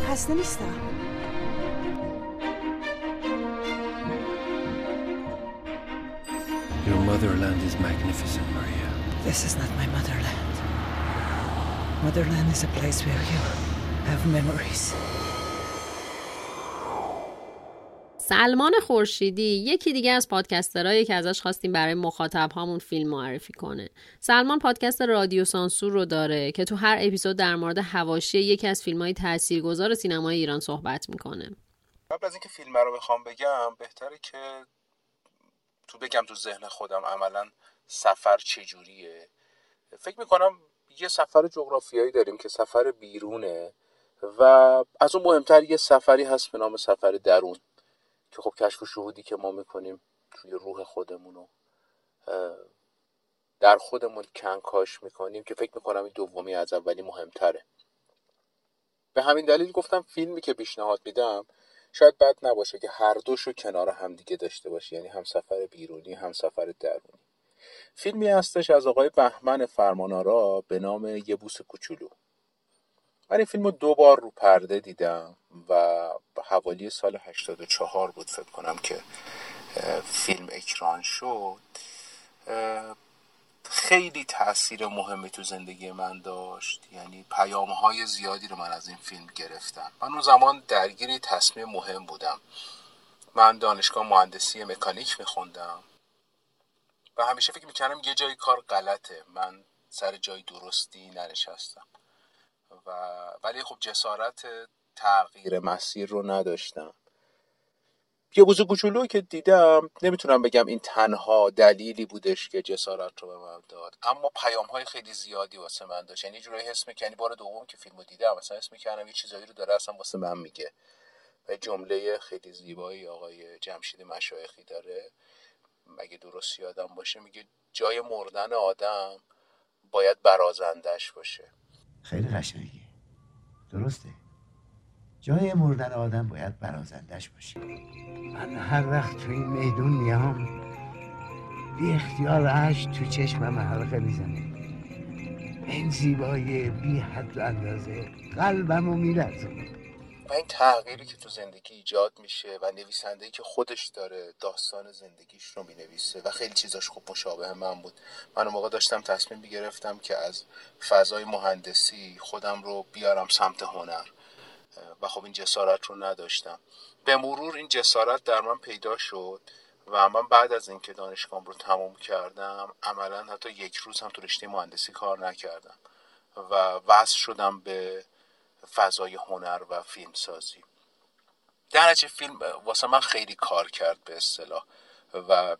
خسته نیستم Your motherland is magnificent, Maria. This is not my motherland. Motherland is a place where you have memories. سلمان خورشیدی یکی دیگه از پادکسترهایی که ازش خواستیم برای مخاطب هامون فیلم معرفی کنه. سلمان پادکست رادیو سانسور رو داره که تو هر اپیزود در مورد حواشی یکی از فیلم های تاثیرگذار سینمای ایران صحبت می‌کنه. قبل از اینکه فیلم رو بخوام بگم بهتره که تو بگم تو ذهن خودم عملا سفر چجوریه؟ فکر می‌کنم یه سفر جغرافیایی داریم که سفر بیرونه و از اون مهمتر یه سفری هست به نام سفر درون که خب کشف و شهودی که ما می‌کنیم توی روح خودمون رو در خودمون کنکاش می‌کنیم که فکر می‌کنم این دومی از اولی مهمتره. به همین دلیل گفتم فیلمی که پیشنهاد میدم شاید بد نباشه که هر دوش رو کنار هم دیگه داشته باشه یعنی هم سفر بیرونی هم سفر درونی. فیلمی هستش از آقای بهمن فرمانارا به نام یه بوس کوچولو. من این فیلم رو دو بار رو پرده دیدم و حوالی سال 84 بود فکر کنم که فیلم اکران شد. خیلی تاثیر مهمی تو زندگی من داشت. یعنی پیام های زیادی رو من از این فیلم گرفتم. من اون زمان درگیر تصمیم مهم بودم. من دانشگاه مهندسی مکانیک میخوندم. و همیشه فکر می‌کردم یه جای کار غلطه. من سر جای درستی ننشستم. و ولی خب جسارت تغییر مسیر رو نداشتم. یه کوچولو که دیدم نمی‌تونم بگم این تنها دلیلی بودش که جسارت رو به من داد اما پیام های خیلی زیادی واسه من داشت. یعنی جورایی حس می‌کنی بار دوم که فیلمو دیدم مثلا حس می‌کنم یه چیزایی رو داره اصلا واسه من میگه. و جمله خیلی زیبایی آقای جمشید مشایخی داره. مگه درست یادم باشه میگه جای مردن آدم باید برازندش باشه. خیلی قشنگه درسته. جای مردن آدم باید برازندش باشه. من هر وقت تو این میدون میام بی اختیار عشق تو چشمم حلقه می‌زنه. این زیبایی بی حد و اندازه قلبمو میلرزونه. و این تغییری که تو زندگی ایجاد میشه و نویسنده که خودش داره داستان زندگیش رو می‌نویسه و خیلی چیزاش خب مشابه من بود. من اون موقع داشتم تصمیم می‌گرفتم که از فضای مهندسی خودم رو بیارم سمت هنر. و خب این جسارت رو نداشتم. به مرور این جسارت در من پیدا شد و من بعد از اینکه دانشگاهم رو تمام کردم عملا حتی یک روز هم تو رشته مهندسی کار نکردم و وصل شدم به فضای هنر و فیلم سازی در فیلم واسه من خیلی کار کرد به اصطلاح و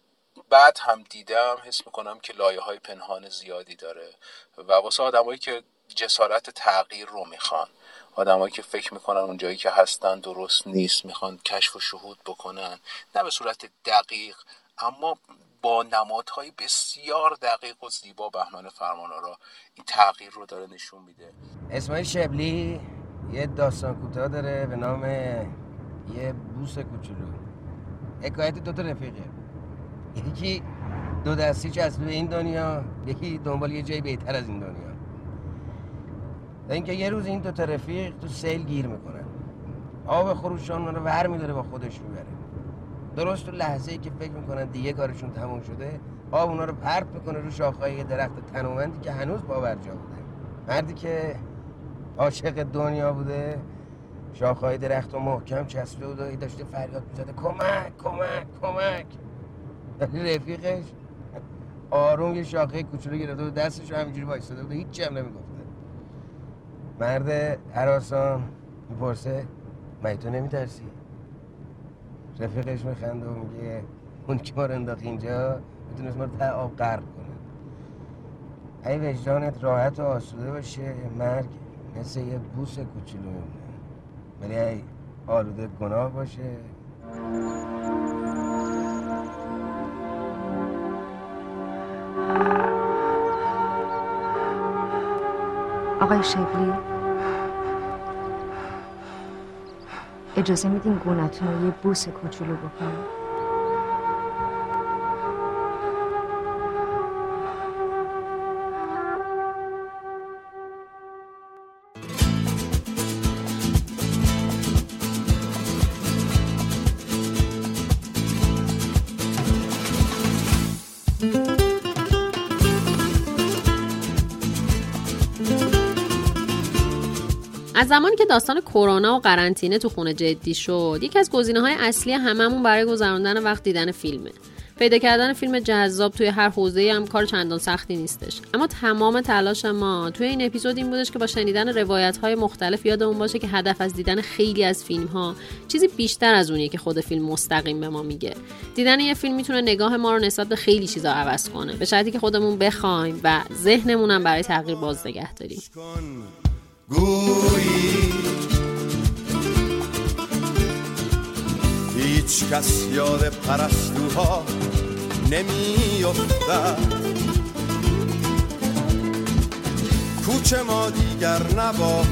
بعد هم دیدم حس می‌کنم که لایه های پنهان زیادی داره و واسه آدمایی که جسارت تغییر رو می‌خوان. آدمایی که فکر می‌کنن اون جایی که هستن درست نیست می‌خوان کشف و شهود بکنن. نه به صورت دقیق اما با نمادهای بسیار دقیق و زیبا بهمن فرمانارا این تغییر رو داره نشون میده. اسماعیل شبلی یه داستان کوتاه داره به نام یه بوس کوچولو. حکایت دو تا رفیقه. یکی دو دستی به این دنیا یکی دنبال یه جای بهتر از این دنیا. اینکه یه روز این دو تا رفیق تو سیل گیر می‌کنن آب خروشان رو ور میداره با خودش می‌بره. درست تو لحظه ای که فکر می‌کنن دیگه کارشون تموم شده آب اونا رو پرت می‌کنه رو شاخهای درخت تنومندی که هنوز باورجا بوده. مردی که عاشق دنیا بوده شاخهای درخت و محکم چسبه بود و داشته فریاد می‌زده کمک کمک کمک. ولی رفیقش آروم یه شاخه کوچولو گرفته و دستش همینجوری وایستاده بود و هیچی هم نمی‌گفته مرد حراسان می‌پرسه مگه تو نمیترسی؟ رفیقش میخنده و میگه اون که ما رو انداخت اینجا می‌تونست ما رو ته آب غرق کنه. ای وجدانت راحت و آسوده باشه مرگ مثل یه بوس کوچولو میمونه. ولی ای آلوده گناه باشه. آقای شبلی اجازه میدین گونتون رو یه بوس کوچولو بکنم؟ از زمانی که داستان کرونا و قرنطینه تو خونه جدی شد یکی از گزینه های اصلی هممون برای گذراندن وقت دیدن فیلمه. پیدا کردن فیلم جذاب توی هر حوزه هم کار چندان سختی نیستش. اما تمام تلاش ما توی این اپیزود این بودش که با شنیدن روایت های مختلف یادمون باشه که هدف از دیدن خیلی از فیلم ها چیزی بیشتر از اونیه که خود فیلم مستقیم به ما میگه. دیدن یه فیلم می‌تونه نگاه ما رو نسبت به خیلی چیزا عوض کنه به شرطی که خودمون بخوایم و ذهنمون هم برای تغییر باز نگه داریم گویی. هیچ کس یاد پرستوها نمیافتد. کوچه ما دیگر نبا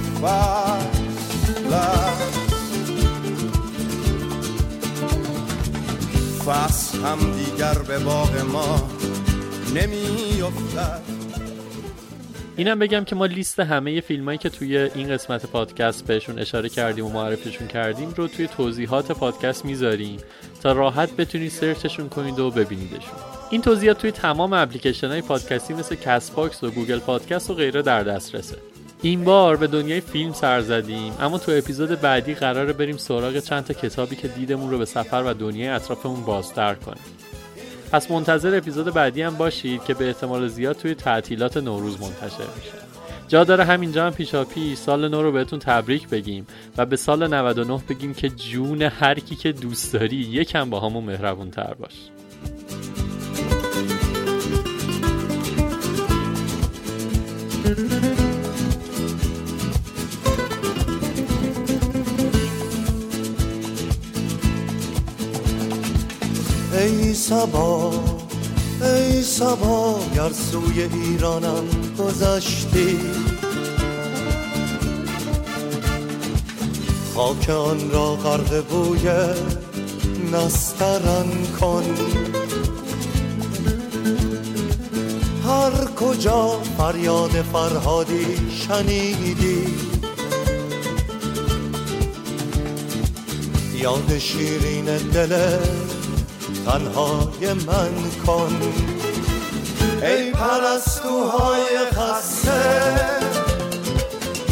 فصل هم دیگر به باغ ما نمیافتد. اینم بگم که ما لیست همه فیلمایی که توی این قسمت پادکست بهشون اشاره کردیم و معرفیشون کردیم رو توی توضیحات پادکست می‌ذاریم. تا راحت بتونید search شون کنید و ببینیدشون. این توضیحات توی تمام اپلیکیشن های پادکستی مثل Castbox و Google Podcast و غیره در دسترسه. این بار به دنیای فیلم سر زدیم اما تو اپیزود بعدی قراره بریم سراغ چند تا کتابی که دیدمون رو به سفر و دنیای اطرافمون بازتر کنه پس منتظر اپیزود بعدی هم باشید که به احتمال زیاد توی تعطیلات نوروز منتشر میشه. جا داره همینجا هم پیشا پیش سال نو رو بهتون تبریک بگیم و به سال 99 بگیم که جون هر کی که دوست داری یکم با همون مهربون تر باش. ای سبا ای سبا گر سوی ایرانم گذشتی. خاک آن را غرق بوی نسترن کن. هر کجا فریاد فرهادی شنیدی. یاد شیرین دلت تنهای من کن. ای پرستوهای خسته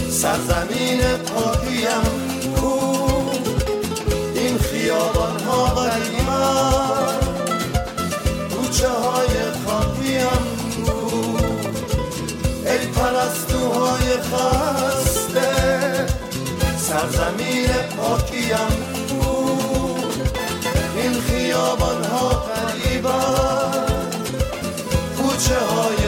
سرزمین پاکیم کو. این خیابان ها غریبن کوچه های خاکیم کو. ای پرستوهای خسته سرزمین پاکیم خیابان ها قریبن کوچه های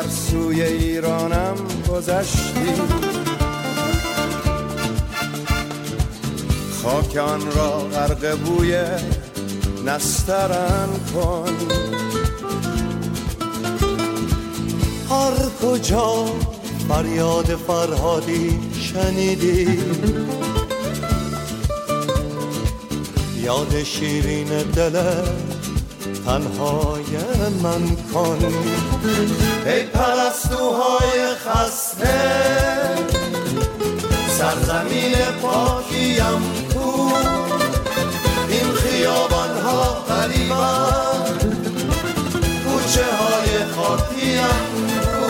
گر سوی ایرانم گذشتی. خاک آن را غرق بوی نسترن کن. هر کجا فریاد فرهادی شنیدی. یاد شیرین دلت تنهای من کن. ای پرستوهای خسته سرزمین پاکیم کو. این خیابان ها قریبم کوچه های خاکیم کو.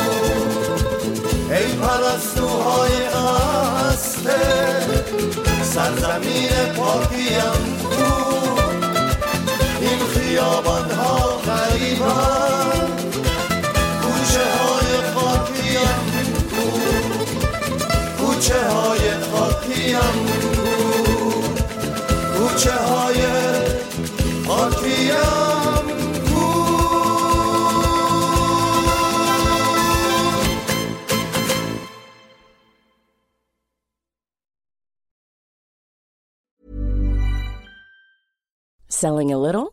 ای پرستوهای خسته سرزمین پاکیم کو. خیابان ها غریبم کوچه های خاکیم کو کوچه های خاکیم کو کوچه های خاکیم Selling a little